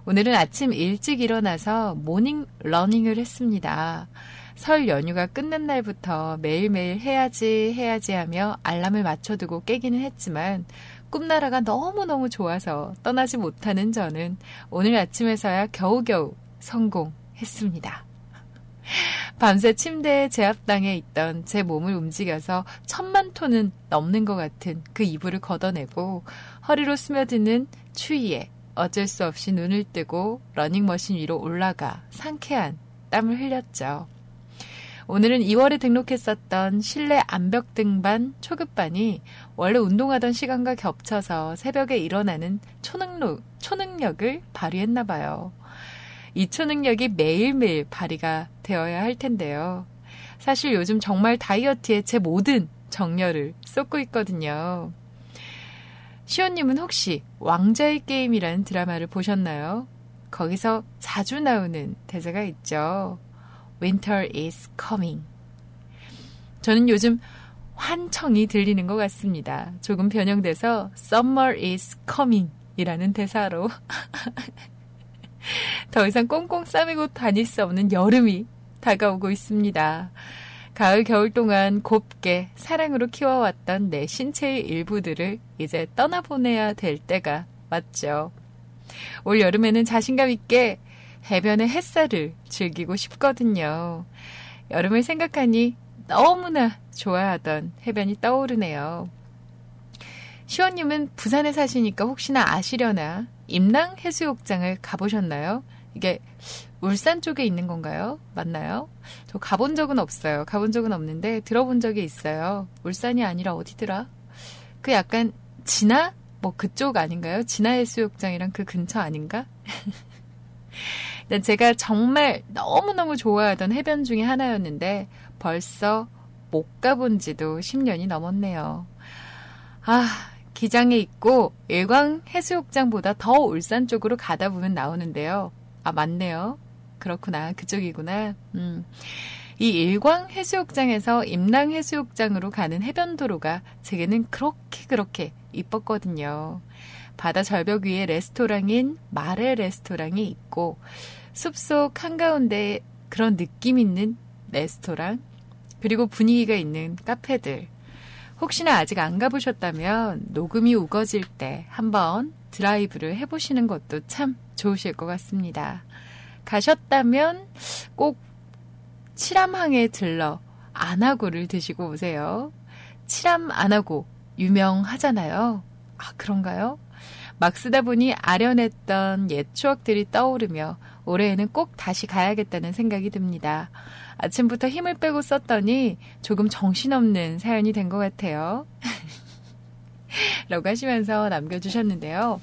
오늘은 아침 일찍 일어나서 morning running을 했습니다. 설 연휴가 끝난 날부터 매일매일 해야지 해야지 하며 알람을 맞춰두고 깨기는 했지만 꿈나라가 너무너무 좋아서 떠나지 못하는 저는 오늘 아침에서야 겨우겨우 성공 했습니다. 밤새 침대에 제압당해 있던 제 몸을 움직여서 천만 톤은 넘는 것 같은 그 이불을 걷어내고 허리로 스며드는 추위에 어쩔 수 없이 눈을 뜨고 러닝머신 위로 올라가 상쾌한 땀을 흘렸죠. 오늘은 2월에 등록했었던 실내 암벽 등반 초급반이 원래 운동하던 시간과 겹쳐서 새벽에 일어나는 초능로, 초능력을 발휘했나 봐요. 이 초능력이 매일매일 발휘가 되어야 할 텐데요. 사실 요즘 정말 다이어트에 제 모든 정열을 쏟고 있거든요. 시온님은 혹시 왕자의 게임이라는 드라마를 보셨나요? 거기서 자주 나오는 대사가 있죠. Winter is coming. 저는 요즘 환청이 들리는 것 같습니다. 조금 변형돼서 Summer is coming 이라는 대사로 *laughs* 더 이상 꽁꽁 싸매고 다닐 수 없는 여름이 다가오고 있습니다. 가을, 겨울 동안 곱게 사랑으로 키워왔던 내 신체의 일부들을 이제 떠나보내야 될 때가 왔죠. 올 여름에는 자신감 있게 해변의 햇살을 즐기고 싶거든요. 여름을 생각하니 너무나 좋아하던 해변이 떠오르네요. 시원님은 부산에 사시니까 혹시나 아시려나 임랑 해수욕장을 가보셨나요? 이게 울산 쪽에 있는 건가요? 맞나요? 저 가본 적은 없어요. 가본 적은 없는데 들어본 적이 있어요. 울산이 아니라 어디더라? 그 약간 진화? 뭐 그쪽 아닌가요? 진화 해수욕장이랑 그 근처 아닌가? *laughs* 네, 제가 정말 너무너무 좋아하던 해변 중에 하나였는데 벌써 못 가본 지도 10년이 넘었네요. 아, 기장에 있고 일광 해수욕장보다 더 울산 쪽으로 가다 보면 나오는데요. 아, 맞네요. 그렇구나. 그쪽이구나. 음. 이 일광 해수욕장에서 임랑 해수욕장으로 가는 해변 도로가 제게는 그렇게 그렇게 이뻤거든요. 바다 절벽 위에 레스토랑인 마레 레스토랑이 있고 숲속 한가운데 그런 느낌 있는 레스토랑 그리고 분위기가 있는 카페들 혹시나 아직 안 가보셨다면 녹음이 우거질 때 한번 드라이브를 해보시는 것도 참 좋으실 것 같습니다. 가셨다면 꼭 칠암항에 들러 안하고를 드시고 오세요. 칠암 안하고 유명하잖아요. 아, 그런가요? 막 쓰다 보니 아련했던 옛 추억들이 떠오르며 올해에는 꼭 다시 가야겠다는 생각이 듭니다. 아침부터 힘을 빼고 썼더니 조금 정신없는 사연이 된 것 같아요. *laughs* 라고 하시면서 남겨주셨는데요.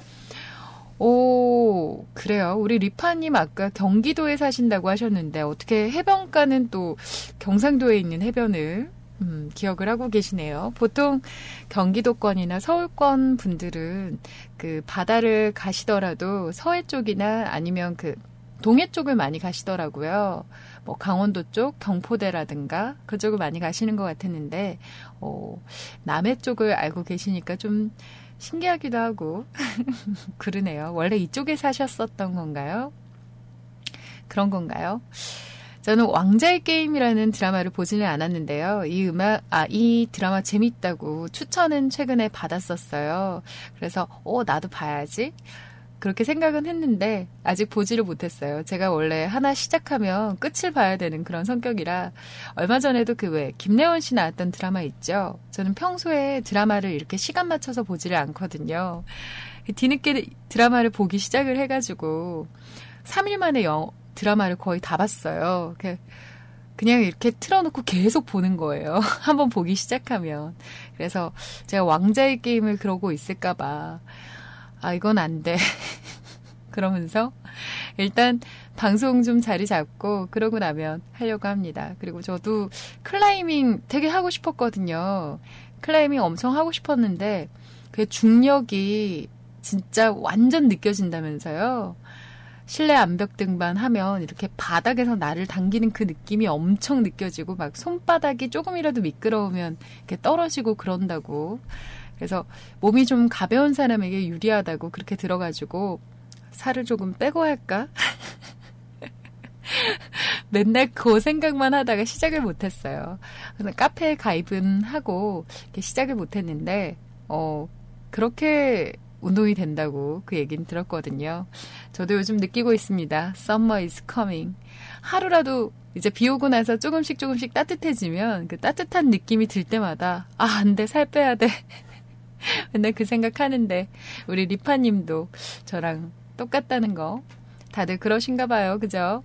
오, 그래요. 우리 리파님 아까 경기도에 사신다고 하셨는데 어떻게 해변가는 또 경상도에 있는 해변을 음, 기억을 하고 계시네요. 보통 경기도권이나 서울권 분들은 그 바다를 가시더라도 서해 쪽이나 아니면 그 동해 쪽을 많이 가시더라고요. 뭐 강원도 쪽, 경포대라든가 그쪽을 많이 가시는 것 같았는데, 어, 남해 쪽을 알고 계시니까 좀 신기하기도 하고 *laughs* 그러네요. 원래 이쪽에 사셨었던 건가요? 그런 건가요? 저는 왕자의 게임이라는 드라마를 보지는 않았는데요. 이 음악, 아, 이 드라마 재밌다고 추천은 최근에 받았었어요. 그래서, 어, 나도 봐야지. 그렇게 생각은 했는데, 아직 보지를 못했어요. 제가 원래 하나 시작하면 끝을 봐야 되는 그런 성격이라, 얼마 전에도 그 왜, 김래원 씨 나왔던 드라마 있죠? 저는 평소에 드라마를 이렇게 시간 맞춰서 보지를 않거든요. 뒤늦게 드라마를 보기 시작을 해가지고, 3일 만에 영, 드라마를 거의 다 봤어요. 그- 그냥 이렇게 틀어놓고 계속 보는 거예요. *laughs* 한번 보기 시작하면. 그래서 제가 왕좌의 게임을 그러고 있을까봐. 아, 이건 안 돼. *laughs* 그러면서 일단 방송 좀 자리 잡고 그러고 나면 하려고 합니다. 그리고 저도 클라이밍 되게 하고 싶었거든요. 클라이밍 엄청 하고 싶었는데 그 중력이 진짜 완전 느껴진다면서요. 실내 암벽 등반 하면 이렇게 바닥에서 나를 당기는 그 느낌이 엄청 느껴지고 막 손바닥이 조금이라도 미끄러우면 이렇게 떨어지고 그런다고. 그래서 몸이 좀 가벼운 사람에게 유리하다고 그렇게 들어가지고 살을 조금 빼고 할까? *laughs* 맨날 그 생각만 하다가 시작을 못했어요. 그래서 카페에 가입은 하고 시작을 못했는데, 어, 그렇게 운동이 된다고 그 얘기는 들었거든요. 저도 요즘 느끼고 있습니다. Summer is coming. 하루라도 이제 비 오고 나서 조금씩 조금씩 따뜻해지면 그 따뜻한 느낌이 들 때마다 아, 안 돼. 살 빼야 돼. *laughs* 맨날 그 생각하는데 우리 리파님도 저랑 똑같다는 거 다들 그러신가 봐요. 그죠?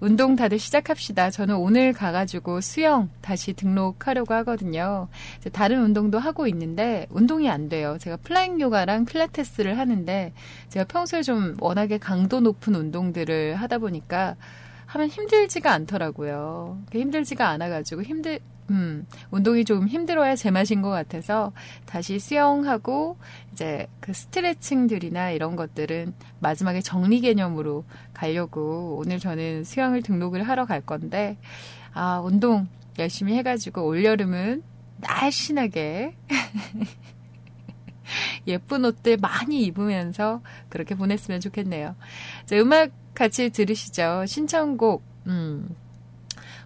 운동 다들 시작합시다. 저는 오늘 가가지고 수영 다시 등록하려고 하거든요. 다른 운동도 하고 있는데 운동이 안 돼요. 제가 flying 요가랑 필라테스를 하는데 제가 평소에 좀 워낙에 강도 높은 운동들을 하다 보니까 하면 힘들지가 않더라고요. 힘들지가 않아가지고 힘들 음, 운동이 좀 힘들어야 제맛인 것 같아서 다시 수영하고 이제 그 스트레칭들이나 이런 것들은 마지막에 정리 개념으로 가려고 오늘 저는 수영을 등록을 하러 갈 건데 아, 운동 열심히 해가지고 올여름은 날씬하게 *laughs* 예쁜 옷들 많이 입으면서 그렇게 보냈으면 좋겠네요. 자, 음악 같이 들으시죠. 신청곡, 음,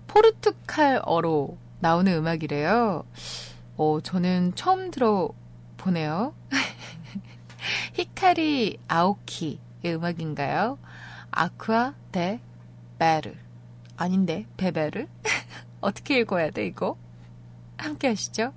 포르투갈어로 나오는 음악이래요. 어, 저는 처음 들어보네요. *laughs* 히카리 아오키의 음악인가요? 아쿠아 데 베르. 아닌데, 베베르? *laughs* 어떻게 읽어야 돼, 이거? 함께 하시죠.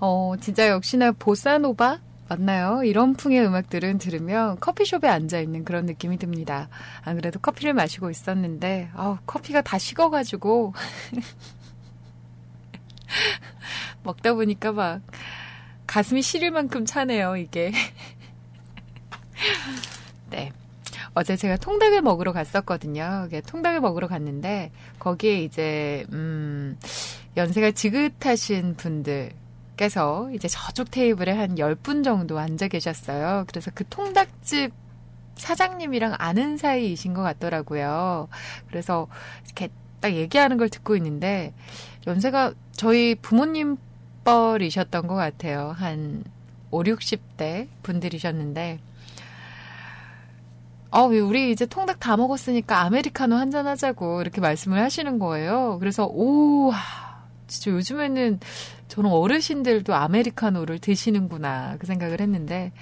어, 진짜 역시나 보사노바? 맞나요? 이런 풍의 음악들은 들으면 커피숍에 앉아 있는 그런 느낌이 듭니다. 안 그래도 커피를 마시고 있었는데, 아우, 커피가 다 식어 가지고, *laughs* 먹다 보니까 막, 가슴이 시릴 만큼 차네요, 이게. 네. 어제 제가 통닭을 먹으러 갔었거든요. 통닭을 먹으러 갔는데 거기에 이제 음 연세가 지긋하신 분들 께서 이제 저쪽 테이블에 한 10분 정도 앉아 계셨어요. 그래서 그 통닭집 사장님이랑 아는 사이이신 것 같더라고요. 그래서 이렇게 딱 얘기하는 걸 듣고 있는데 연세가 저희 부모님 뻘이셨던 것 같아요. 한 5, 60대 분들이셨는데 어, 우리 이제 통닭 다 먹었으니까 아메리카노 한잔 하자고 이렇게 말씀을 하시는 거예요. 그래서, 오, 진짜 요즘에는 저는 어르신들도 아메리카노를 드시는구나. 그 생각을 했는데,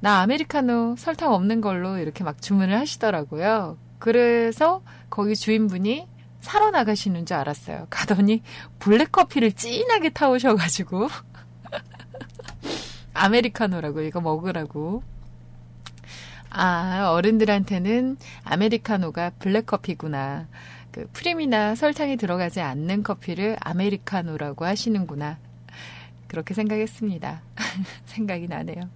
나 아메리카노 설탕 없는 걸로 이렇게 막 주문을 하시더라고요. 그래서 거기 주인분이 사러 나가시는 줄 알았어요. 가더니 블랙커피를 진하게 타오셔가지고, *laughs* 아메리카노라고 이거 먹으라고. 아, 어른들한테는 아메리카노가 블랙커피구나. 그 프림이나 설탕이 들어가지 않는 커피를 아메리카노라고 하시는구나. 그렇게 생각했습니다. *laughs* 생각이 나네요.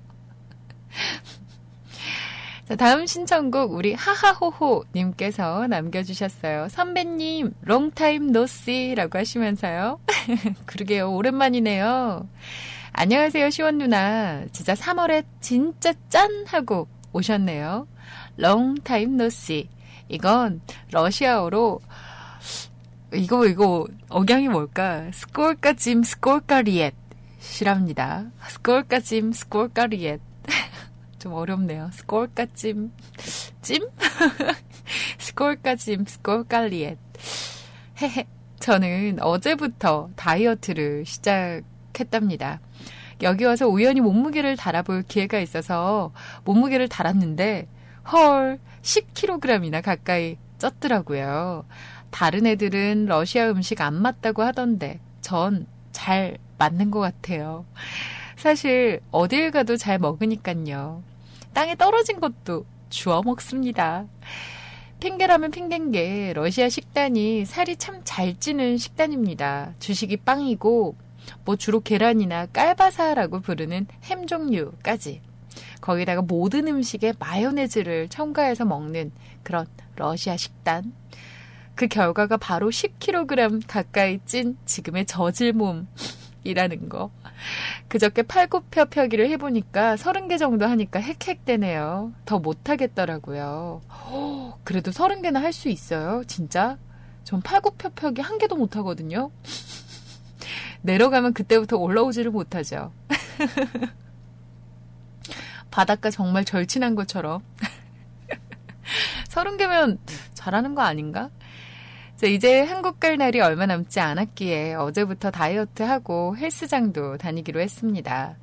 *laughs* 자, 다음 신청곡 우리 하하호호 님께서 남겨주셨어요. 선배님, long time no see라고 하시면서요. *laughs* 그러게요. 오랜만이네요. 안녕하세요, 시원 누나. 진짜 3월에 진짜 짠! 하고 오셨네요. Long time no see. 이건 러시아어로 이거 이거 억양이 뭘까? Сколько зим, сколько лет이랍니다. Сколько зим, сколько лет. *laughs* 좀 어렵네요. Сколько зим зим? *laughs* Сколько зим, сколько лет. 헤헤. 저는 어제부터 다이어트를 시작했답니다. 여기 와서 우연히 몸무게를 달아볼 기회가 있어서 몸무게를 달았는데 헐 10kg이나 가까이 쪘더라고요. 다른 애들은 러시아 음식 안 맞다고 하던데 전 잘 맞는 것 같아요. 사실 어딜 가도 잘 먹으니깐요. 땅에 떨어진 것도 주워 먹습니다. 핑계라면 핑계인 게 러시아 식단이 살이 참 잘 찌는 식단입니다. 주식이 빵이고 뭐 주로 계란이나 깔바사라고 부르는 햄 종류까지. 거기다가 모든 음식에 마요네즈를 첨가해서 먹는 그런 러시아 식단. 그 결과가 바로 10kg 가까이 찐 지금의 저질 몸. 이라는 거. 그저께 팔굽혀 펴기를 해보니까 30개 정도 하니까 헥헥대네요. 더 못하겠더라고요. 허, 그래도 30개나 할 수 있어요? 진짜? 전 팔굽혀 펴기 한 개도 못하거든요. 내려가면 그때부터 올라오지를 못하죠. *laughs* 바닷가 정말 절친한 것처럼. *laughs* 30개면 잘하는 거 아닌가? 자, 이제 한국 갈 날이 얼마 남지 않았기에 어제부터 다이어트하고 헬스장도 다니기로 했습니다.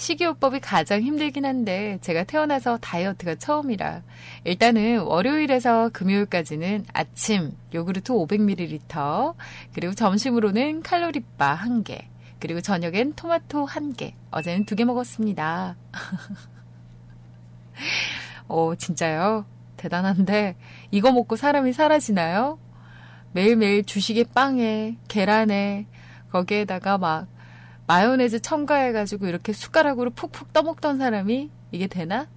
식이요법이 가장 힘들긴 한데 제가 태어나서 다이어트가 처음이라 일단은 월요일에서 금요일까지는 아침 요구르트 500ml 그리고 점심으로는 칼로리바 1개 그리고 저녁엔 토마토 1개 어제는 2개 먹었습니다. *laughs* 오 진짜요? 대단한데 이거 먹고 사람이 사라지나요? 매일매일 주식에 빵에 계란에 거기에다가 막 마요네즈 첨가해가지고 이렇게 숟가락으로 푹푹 떠먹던 사람이 이게 되나?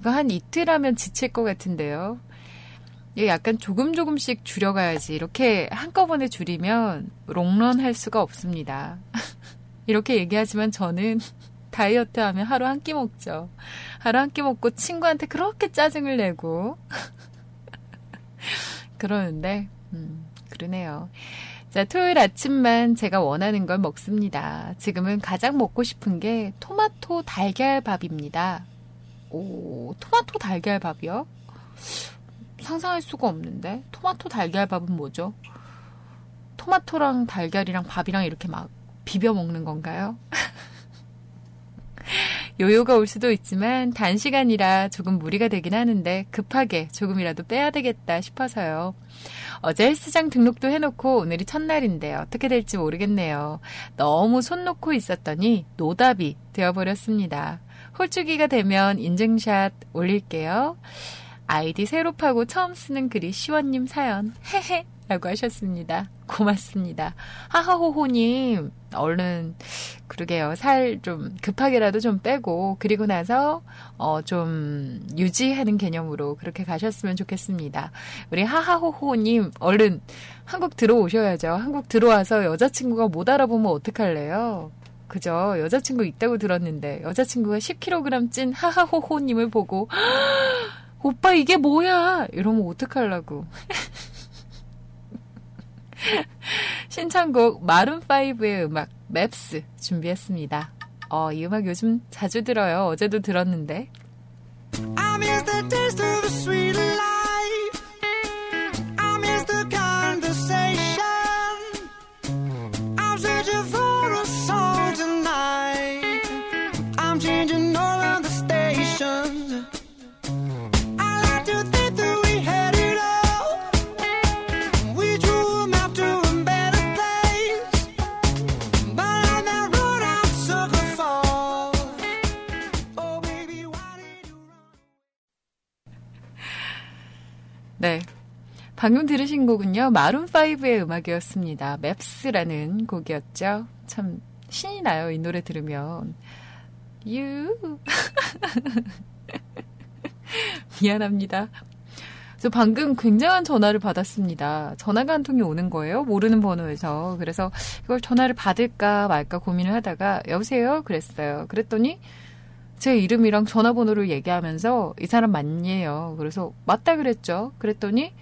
이거 한 이틀 하면 지칠 것 같은데요. 이게 약간 조금 조금씩 줄여가야지. 이렇게 한꺼번에 줄이면 롱런 할 수가 없습니다. *laughs* 이렇게 얘기하지만 저는 *laughs* 다이어트 하면 하루 한 끼 먹죠. 하루 한 끼 먹고 친구한테 그렇게 짜증을 내고. *laughs* 그러는데, 음, 그러네요. 자, 토요일 아침만 제가 원하는 걸 먹습니다. 지금은 가장 먹고 싶은 게 토마토 달걀밥입니다. 오, 토마토 달걀밥이요? 상상할 수가 없는데. 토마토 달걀밥은 뭐죠? 토마토랑 달걀이랑 밥이랑 이렇게 막 비벼 먹는 건가요? *laughs* 요요가 올 수도 있지만 단시간이라 조금 무리가 되긴 하는데 급하게 조금이라도 빼야 되겠다 싶어서요. 어제 헬스장 등록도 해놓고 오늘이 첫날인데 어떻게 될지 모르겠네요. 너무 손 놓고 있었더니 노답이 되어버렸습니다. 홀쭉이가 되면 인증샷 올릴게요. 아이디 새로 파고 처음 쓰는 글이 시원님 사연. 헤헤. 라고 하셨습니다. 고맙습니다. 하하호호님, 얼른, 그러게요. 살 좀 급하게라도 좀 빼고, 그리고 나서, 어, 좀 유지하는 개념으로 그렇게 가셨으면 좋겠습니다. 우리 하하호호 님, 얼른 한국 들어오셔야죠. 한국 들어와서 여자친구가 못 알아보면 어떡할래요? 그죠? 여자친구 있다고 들었는데, 여자친구가 10kg 찐 하하호호 님을 보고, 오빠 이게 뭐야? 이러면 어떡하려고. *laughs* 신청곡 마룬5의 음악 맵스 준비했습니다. 어, 이 음악 요즘 자주 들어요. 어제도 들었는데. 네. 방금 들으신 곡은요, 마룬5의 음악이었습니다. 맵스라는 곡이었죠. 참, 신이 나요, 이 노래 들으면. 유. *laughs* 미안합니다. 저 방금 굉장한 전화를 받았습니다. 전화가 한 통이 오는 거예요. 모르는 번호에서. 그래서 이걸 전화를 받을까 말까 고민을 하다가, 여보세요? 그랬어요. 그랬더니, 제 이름이랑 전화번호를 얘기하면서 이 사람 맞니에요. 그래서 맞다 그랬죠. 그랬더니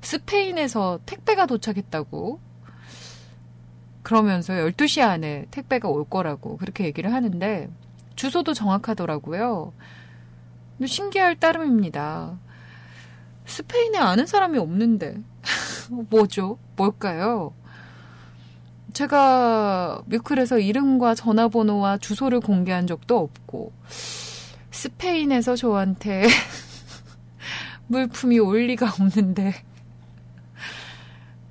스페인에서 택배가 도착했다고. 그러면서 12시 안에 택배가 올 거라고 그렇게 얘기를 하는데 주소도 정확하더라고요. 신기할 따름입니다. 스페인에 아는 사람이 없는데. *laughs* 뭐죠? 뭘까요? 제가 뮤클에서 이름과 전화번호와 주소를 공개한 적도 없고, 스페인에서 저한테 *laughs* 물품이 올 리가 없는데,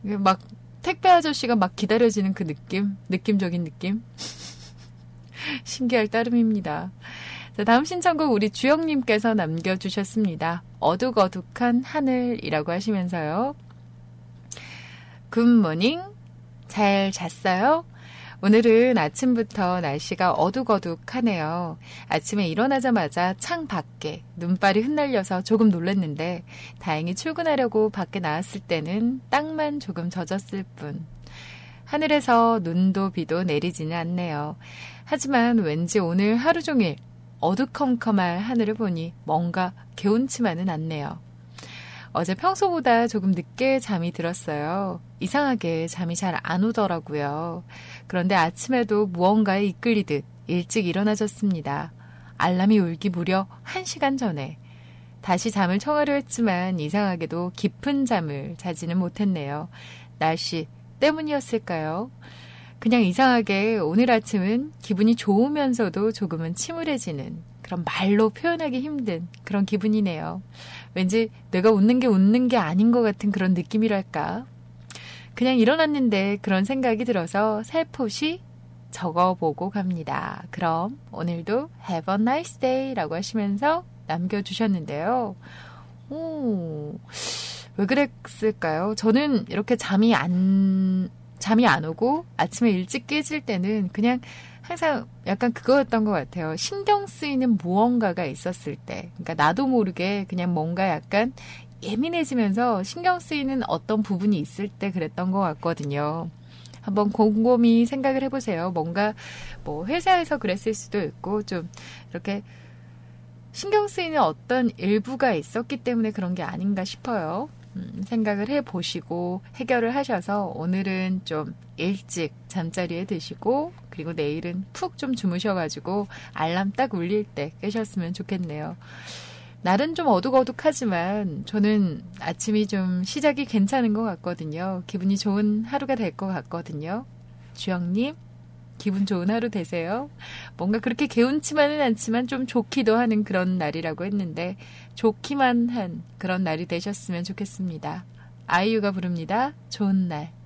막 택배 아저씨가 막 기다려지는 그 느낌? 느낌적인 느낌? *laughs* 신기할 따름입니다. 자, 다음 신청곡 우리 주영님께서 남겨주셨습니다. 어둑어둑한 하늘이라고 하시면서요. 굿모닝. 잘 잤어요? 오늘은 아침부터 날씨가 어둑어둑하네요. 아침에 일어나자마자 창 밖에 눈발이 흩날려서 조금 놀랐는데 다행히 출근하려고 밖에 나왔을 때는 땅만 조금 젖었을 뿐. 하늘에서 눈도 비도 내리지는 않네요. 하지만 왠지 오늘 하루 종일 어두컴컴할 하늘을 보니 뭔가 개운치만은 않네요. 어제 평소보다 조금 늦게 잠이 들었어요. 이상하게 잠이 잘 안 오더라고요. 그런데 아침에도 무언가에 이끌리듯 일찍 일어나졌습니다. 알람이 울기 무려 1시간 전에. 다시 잠을 청하려 했지만 이상하게도 깊은 잠을 자지는 못했네요. 날씨 때문이었을까요? 그냥 이상하게 오늘 아침은 기분이 좋으면서도 조금은 침울해지는 그런 말로 표현하기 힘든 그런 기분이네요. 왠지 내가 웃는 게 웃는 게 아닌 것 같은 그런 느낌이랄까. 그냥 일어났는데 그런 생각이 들어서 살포시 적어보고 갑니다. 그럼 오늘도 Have a nice day 라고 하시면서 남겨주셨는데요. 오, 왜 그랬을까요? 저는 이렇게 잠이 안, 잠이 안 오고 아침에 일찍 깨질 때는 그냥 항상 약간 그거였던 것 같아요. 신경 쓰이는 무언가가 있었을 때. 그러니까 나도 모르게 그냥 뭔가 약간 예민해지면서 신경 쓰이는 어떤 부분이 있을 때 그랬던 것 같거든요. 한번 곰곰이 생각을 해보세요. 뭔가 뭐 회사에서 그랬을 수도 있고 좀 이렇게 신경 쓰이는 어떤 일부가 있었기 때문에 그런 게 아닌가 싶어요. 음, 생각을 해보시고 해결을 하셔서 오늘은 좀 일찍 잠자리에 드시고 그리고 내일은 푹 좀 주무셔가지고 알람 딱 울릴 때 깨셨으면 좋겠네요. 날은 좀 어둑어둑하지만 저는 아침이 좀 시작이 괜찮은 것 같거든요. 기분이 좋은 하루가 될 것 같거든요. 주영님, 기분 좋은 하루 되세요. 뭔가 그렇게 개운치만은 않지만 좀 좋기도 하는 그런 날이라고 했는데 좋기만 한 그런 날이 되셨으면 좋겠습니다. 아이유가 부릅니다. 좋은 날.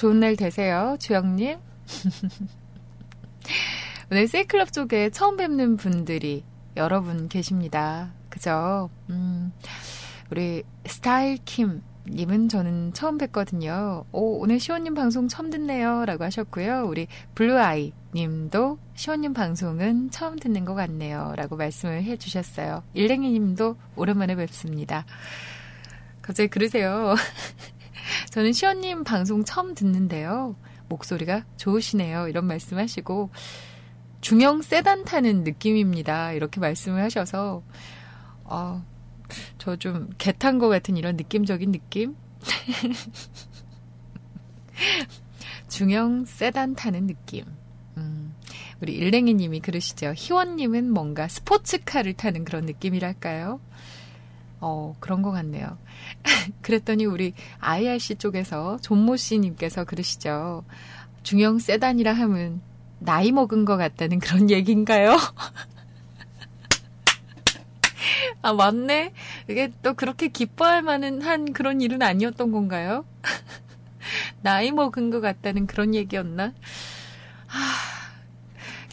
좋은 날 되세요, 주영님. *laughs* 오늘 세이클럽 쪽에 처음 뵙는 분들이 여러분 계십니다. 그죠? 음, 우리 스타일킴 님은 저는 처음 뵀거든요. 오, 오늘 시원님 방송 처음 듣네요. 라고 하셨고요. 우리 블루아이 님도 시원님 방송은 처음 듣는 것 같네요. 라고 말씀을 해 주셨어요. 일랭이 님도 오랜만에 뵙습니다. 갑자기 그러세요. *laughs* *laughs* 저는 시원님 방송 처음 듣는데요. 목소리가 좋으시네요. 이런 말씀 하시고, 중형 세단 타는 느낌입니다. 이렇게 말씀을 하셔서, 어, 저 좀 개탄 것 같은 이런 느낌적인 느낌? *laughs* 중형 세단 타는 느낌. 음, 우리 일랭이 님이 그러시죠. 희원님은 뭔가 스포츠카를 타는 그런 느낌이랄까요? 어, 그런 것 같네요. *laughs* 그랬더니 우리 IRC 쪽에서 존모 씨님께서 그러시죠. 중형 세단이라 하면 나이 먹은 것 같다는 그런 *laughs* 얘기인가요? *laughs* 아, 맞네. 이게 또 그렇게 기뻐할 만한 한 그런 일은 아니었던 건가요? 나이 먹은 것 같다는 그런 얘기였나? 하,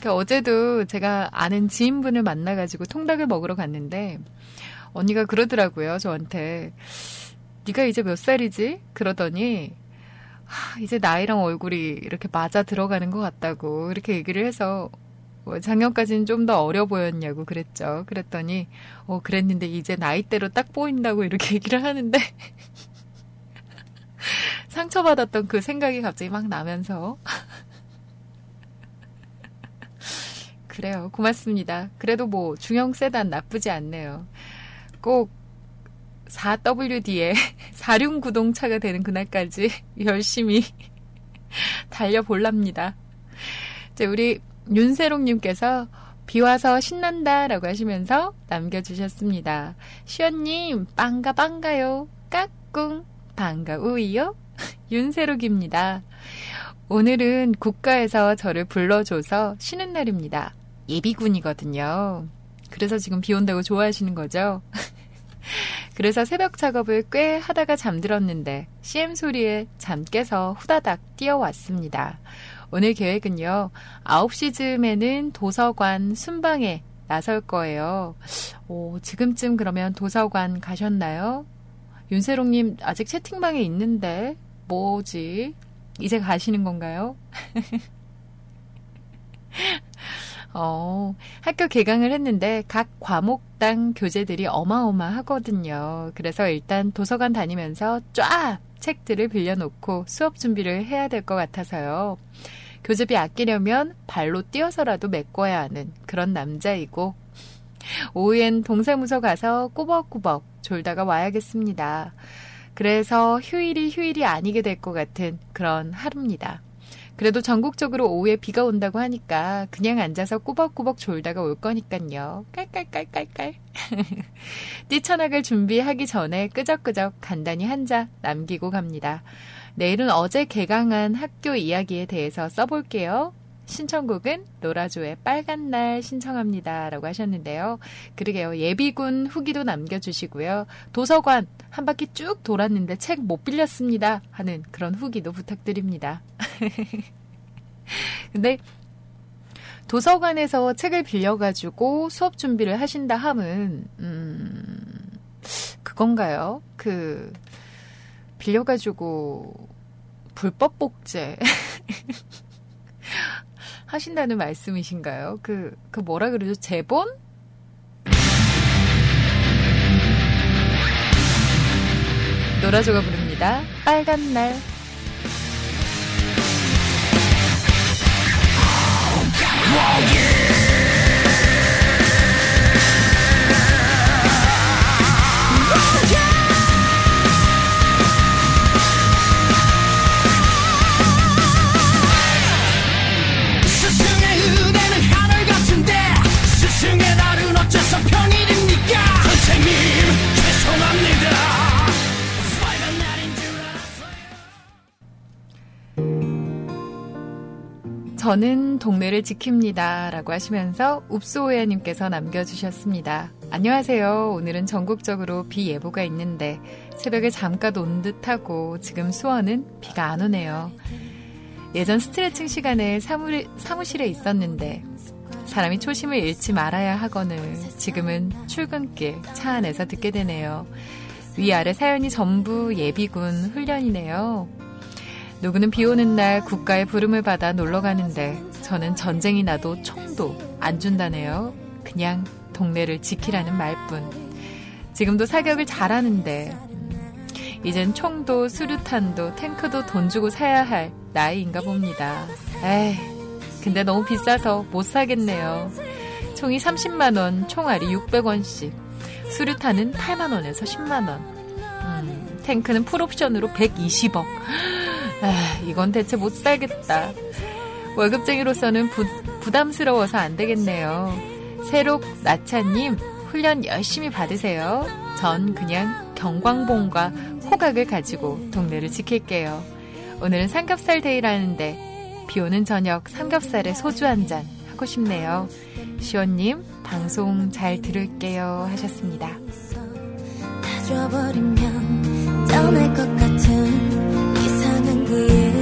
그 어제도 제가 아는 지인분을 만나가지고 통닭을 먹으러 갔는데, 언니가 그러더라고요, 저한테. 네가 이제 몇 살이지? 그러더니, 하, 이제 나이랑 얼굴이 이렇게 맞아 들어가는 것 같다고 이렇게 얘기를 해서 뭐 작년까지는 좀 더 어려 보였냐고 그랬죠. 그랬더니 어 그랬는데 이제 나이대로 딱 보인다고 이렇게 *laughs* 얘기를 하는데 *laughs* 상처받았던 그 생각이 갑자기 막 나면서 *laughs* 그래요. 고맙습니다. 그래도 뭐 중형 세단 나쁘지 않네요. 꼭 4WD에 4륜구동차가 *laughs* 되는 그날까지 *laughs* 열심히 *laughs* 달려볼랍니다. 이제 우리 윤세롱님께서 비 와서 신난다 라고 하시면서 남겨주셨습니다. 시연님, 빵가 빵가요. 까꿍, 반가우이요. 윤세록입니다. 오늘은 국가에서 저를 불러줘서 쉬는 날입니다. 예비군이거든요. 그래서 지금 비 온다고 좋아하시는 거죠? 그래서 새벽 작업을 꽤 하다가 잠들었는데 CM 소리에 잠 깨서 후다닥 뛰어왔습니다. 오늘 계획은요. 9시쯤에는 도서관 순방에 나설 거예요. 오, 지금쯤 그러면 도서관 가셨나요? 윤세롱님 아직 채팅방에 있는데 뭐지? 이제 가시는 건가요? *laughs* 어, 학교 개강을 했는데 각 과목당 교재들이 어마어마하거든요. 그래서 일단 도서관 다니면서 쫙 책들을 빌려놓고 수업 준비를 해야 될 것 같아서요. 교재비 아끼려면 발로 뛰어서라도 메꿔야 하는 그런 남자이고 오후엔 동사무소 가서 꾸벅꾸벅 졸다가 와야겠습니다. 그래서 휴일이 휴일이 아니게 될 것 같은 그런 하루입니다. 그래도 전국적으로 오후에 비가 온다고 하니까 그냥 앉아서 꾸벅꾸벅 졸다가 올 거니깐요. 깔깔깔깔깔. *laughs* 뛰쳐나갈 준비하기 전에 끄적끄적 간단히 한 자 남기고 갑니다. 내일은 어제 개강한 학교 이야기에 대해서 써볼게요. 신청곡은 노라조의 빨간 날 신청합니다. 라고 하셨는데요. 그러게요. 예비군 후기도 남겨주시고요. 도서관 한 바퀴 쭉 돌았는데 책 못 빌렸습니다. 하는 그런 후기도 부탁드립니다. *laughs* 근데 도서관에서 책을 빌려가지고 수업 준비를 하신다 함은, 음, 그건가요? 그, 빌려가지고 불법 복제. *laughs* 하신다는 말씀이신가요? 그, 그 뭐라 그러죠? 재본? 노라조가 부릅니다. 빨간 날. 스승 저는 동네를 지킵니다. 라고 하시면서 읍소오야님께서 남겨주셨습니다. 안녕하세요. 오늘은 전국적으로 비 예보가 있는데 새벽에 잠깐 온 듯하고 지금 수원은 비가 안 오네요. 예전 스트레칭 시간에 사무, 사무실에 있었는데 사람이 초심을 잃지 말아야 하거늘 지금은 출근길 차 안에서 듣게 되네요. 위아래 사연이 전부 예비군 훈련이네요. 누구는 비 오는 날 국가의 부름을 받아 놀러 가는데 저는 전쟁이 나도 총도 안 준다네요. 그냥 동네를 지키라는 말뿐. 지금도 사격을 잘하는데 음, 이젠 총도 수류탄도 탱크도 돈 주고 사야 할 나이인가 봅니다. 에이, 근데 너무 비싸서 못 사겠네요. 총이 30만 원, 총알이 600원씩. 수류탄은 8만 원에서 10만 원. 음, 탱크는 풀옵션으로 120억. 아, 이건 대체 못 살겠다. 월급쟁이로서는 부, 부담스러워서 안 되겠네요. 새록 나차님 훈련 열심히 받으세요. 전 그냥 경광봉과 호각을 가지고 동네를 지킬게요. 오늘은 삼겹살 데이라는데 비 오는 저녁 삼겹살에 소주 한 잔 하고 싶네요. 시원님 방송 잘 들을게요 하셨습니다.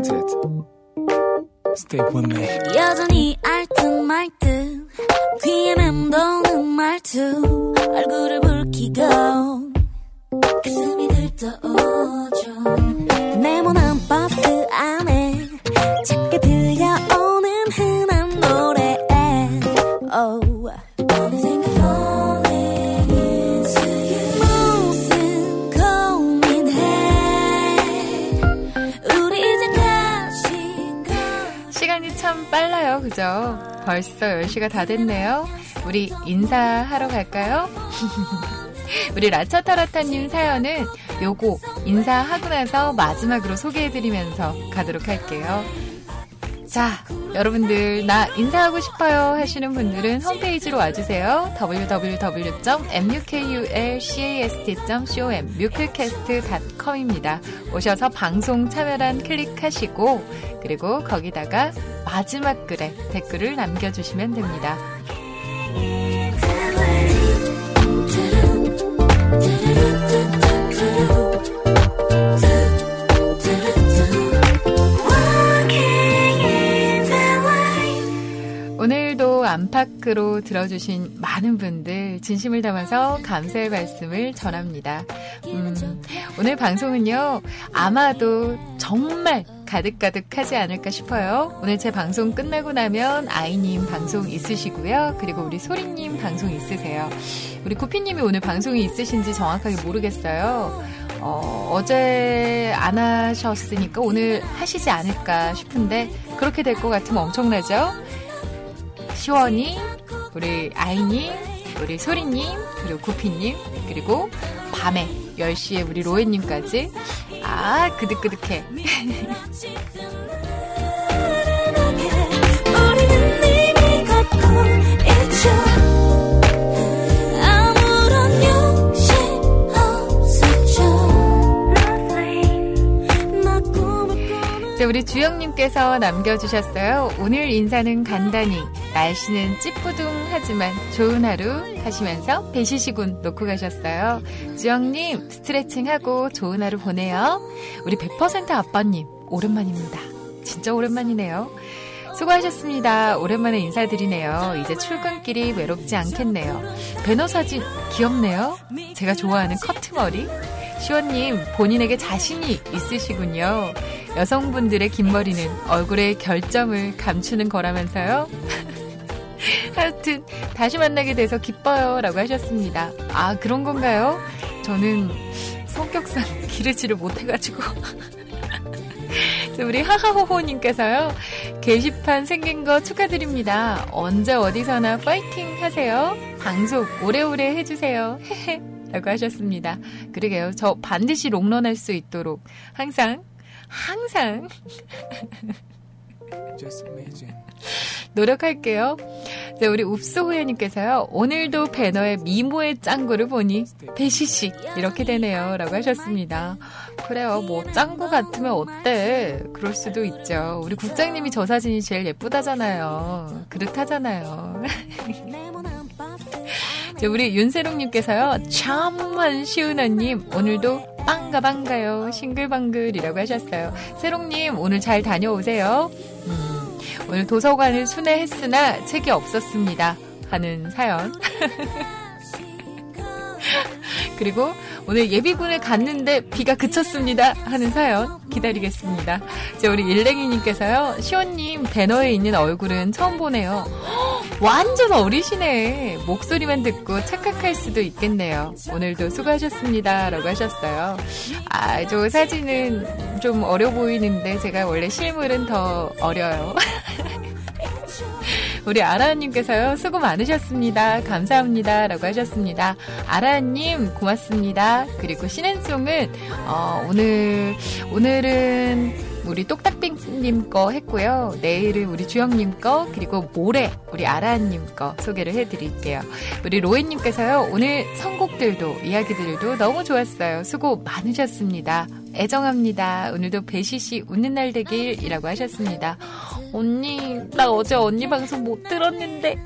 it. Stay with me. 여전히 알듯말듯 귀에 맴도는 말투 얼굴을 붉히고 가슴이 들떠오죠 네모난 버스 안에 작게 들 빨라요, 그죠? 벌써 10시가 다 됐네요. 우리 인사하러 갈까요? *laughs* 우리 라차타라타님 사연은 요거 인사하고 나서 마지막으로 소개해드리면서 가도록 할게요. 자, 여러분들 나 인사하고 싶어요 하시는 분들은 홈페이지로 와주세요. www.mukulcast.com 뮤클캐스트.com입니다. 오셔서 방송 참여란 클릭하시고 그리고 거기다가 마지막 글에 댓글을 남겨주시면 됩니다. 안팎으로 들어주신 많은 분들 진심을 담아서 감사의 말씀을 전합니다. 음, 오늘 방송은요, 아마도 정말 가득가득하지 않을까 싶어요. 오늘 제 방송 끝나고 나면 아이님 방송 있으시고요. 그리고 우리 소리님 방송 있으세요. 우리 구피님이 오늘 방송이 있으신지 정확하게 모르겠어요. 어, 어제 안 하셨으니까 오늘 하시지 않을까 싶은데 그렇게 될 것 같으면 엄청나죠? 시원이, 우리 아이님, 우리 소리님, 그리고 구피님, 그리고 밤에 10시에 우리 로에님까지. 아, 그득그득해. *laughs* 자, 우리 주영님께서 남겨주셨어요. 오늘 인사는 간단히, 날씨는 찌뿌둥하지만 좋은 하루 하시면서 배시시군 놓고 가셨어요. 주영님, 스트레칭하고 좋은 하루 보내요. 우리 100% 아빠님, 오랜만입니다. 진짜 오랜만이네요. 수고하셨습니다. 오랜만에 인사드리네요. 이제 출근길이 외롭지 않겠네요. 배너 사진 귀엽네요. 제가 좋아하는 커트머리. 시원님, 본인에게 자신이 있으시군요. 여성분들의 긴 머리는 얼굴의 결점을 감추는 거라면서요? *laughs* 하여튼, 다시 만나게 돼서 기뻐요. 라고 하셨습니다. 아, 그런 건가요? 저는 성격상 *laughs* 기르지를 못해가지고. *laughs* 우리 하하호호님께서요. 게시판 생긴 거 축하드립니다. 언제 어디서나 파이팅 하세요. 방송 오래오래 해주세요. 라고 하셨습니다. 그러게요. 저 반드시 롱런 할 수 있도록 항상, 항상. *laughs* 노력할게요. 자, 우리 읍소호연님께서요. 오늘도 배너의 미모의 짱구를 보니 배시시 이렇게 되네요. 라고 하셨습니다. 그래요. 뭐 짱구 같으면 어때? 그럴 수도 있죠. 우리 국장님이 저 사진이 제일 예쁘다잖아요. 그렇다잖아요. *laughs* 자, 우리 윤세롱님께서요. 참만 시은아님 오늘도 빵가 빵가요. 싱글방글이라고 하셨어요. 세롱님 오늘 잘 다녀오세요. 음, 오늘 도서관을 순회했으나 책이 없었습니다. 하는 사연. *laughs* 그리고 오늘 예비군을 갔는데 비가 그쳤습니다. 하는 사연 기다리겠습니다. 자, 우리 일랭이님께서요. 시원님 배너에 있는 얼굴은 처음 보네요. 헉, 완전 어리시네. 목소리만 듣고 착각할 수도 있겠네요. 오늘도 수고하셨습니다. 라고 하셨어요. 아, 저 사진은 좀 어려 보이는데 제가 원래 실물은 더 어려요. *laughs* 우리 아라님께서요, 수고 많으셨습니다. 감사합니다. 라고 하셨습니다. 아라님, 고맙습니다. 그리고 신앤송은, 어, 오늘, 오늘은 우리 똑딱빙님 거 했고요. 내일은 우리 주영님 거, 그리고 모레 우리 아라님 거 소개를 해드릴게요. 우리 로엔님께서요, 오늘 선곡들도, 이야기들도 너무 좋았어요. 수고 많으셨습니다. 애정합니다. 오늘도 배시시 웃는 날 되길이라고 하셨습니다. 언니, 나 어제 언니 방송 못 들었는데.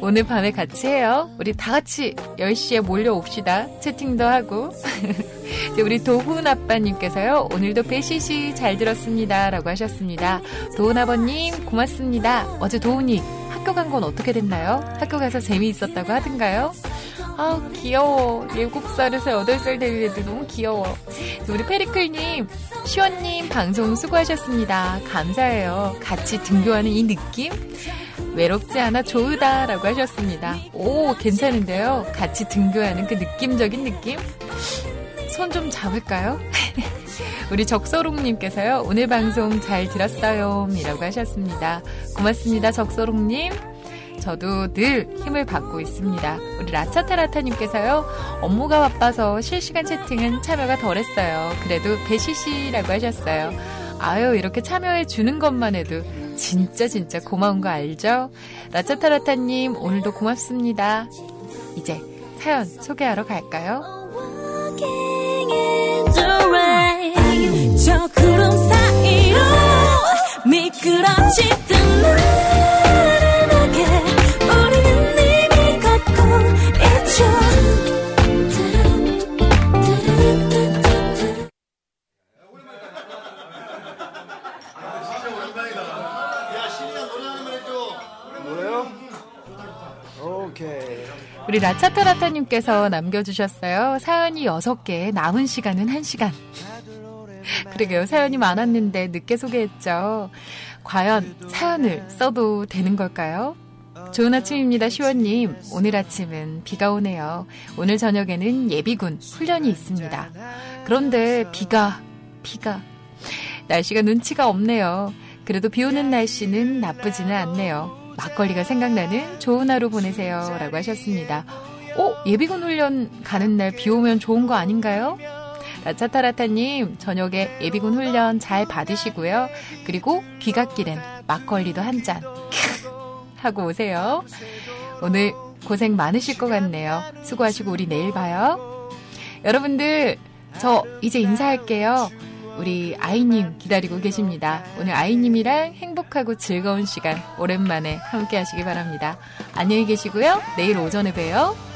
오늘 밤에 같이 해요. 우리 다 같이 10시에 몰려옵시다. 채팅도 하고. 이제 *laughs* 우리 도훈 아빠님께서요. 오늘도 배시시 잘 들었습니다. 라고 하셨습니다. 도훈 아버님, 고맙습니다. 어제 도훈이 학교 간 건 어떻게 됐나요? 학교 가서 재미있었다고 하던가요? 아 귀여워. 7살에서 8살 되는 애들 너무 귀여워. 우리 페리클님, 시원님 방송 수고하셨습니다. 감사해요. 같이 등교하는 이 느낌? 외롭지 않아 좋으다 라고 하셨습니다. 오, 괜찮은데요? 같이 등교하는 그 느낌적인 느낌? 손 좀 잡을까요? *laughs* 우리 적소롱님께서요, 오늘 방송 잘 들었어요. 이라고 하셨습니다. 고맙습니다, 적소롱님. 저도 늘 힘을 받고 있습니다. 우리 라차타라타님께서요, 업무가 바빠서 실시간 채팅은 참여가 덜했어요. 그래도 배시시라고 하셨어요. 아유, 이렇게 참여해 주는 것만 해도 진짜 진짜 고마운 거 알죠? 라차타라타님, 오늘도 고맙습니다. 이제 사연 소개하러 갈까요? 미끄러지던 나 우리 라차타라타님께서 남겨주셨어요. 사연이 6개, 남은 시간은 1시간. *laughs* 그러게요. 사연이 많았는데 늦게 소개했죠. 과연 사연을 써도 되는 걸까요? 좋은 아침입니다, 시원님. 오늘 아침은 비가 오네요. 오늘 저녁에는 예비군 훈련이 있습니다. 그런데 비가, 비가. 날씨가 눈치가 없네요. 그래도 비 오는 날씨는 나쁘지는 않네요. 막걸리가 생각나는 좋은 하루 보내세요. 라고 하셨습니다. 어? 예비군 훈련 가는 날 비 오면 좋은 거 아닌가요? 라차타라타님, 저녁에 예비군 훈련 잘 받으시고요. 그리고 귀갓길엔 막걸리도 한 잔. 하고 오세요. 오늘 고생 많으실 것 같네요. 수고하시고 우리 내일 봐요. 여러분들, 저 이제 인사할게요. 우리 아이님 기다리고 계십니다. 오늘 아이님이랑 행복하고 즐거운 시간 오랜만에 함께 하시기 바랍니다. 안녕히 계시고요. 내일 오전에 봬요.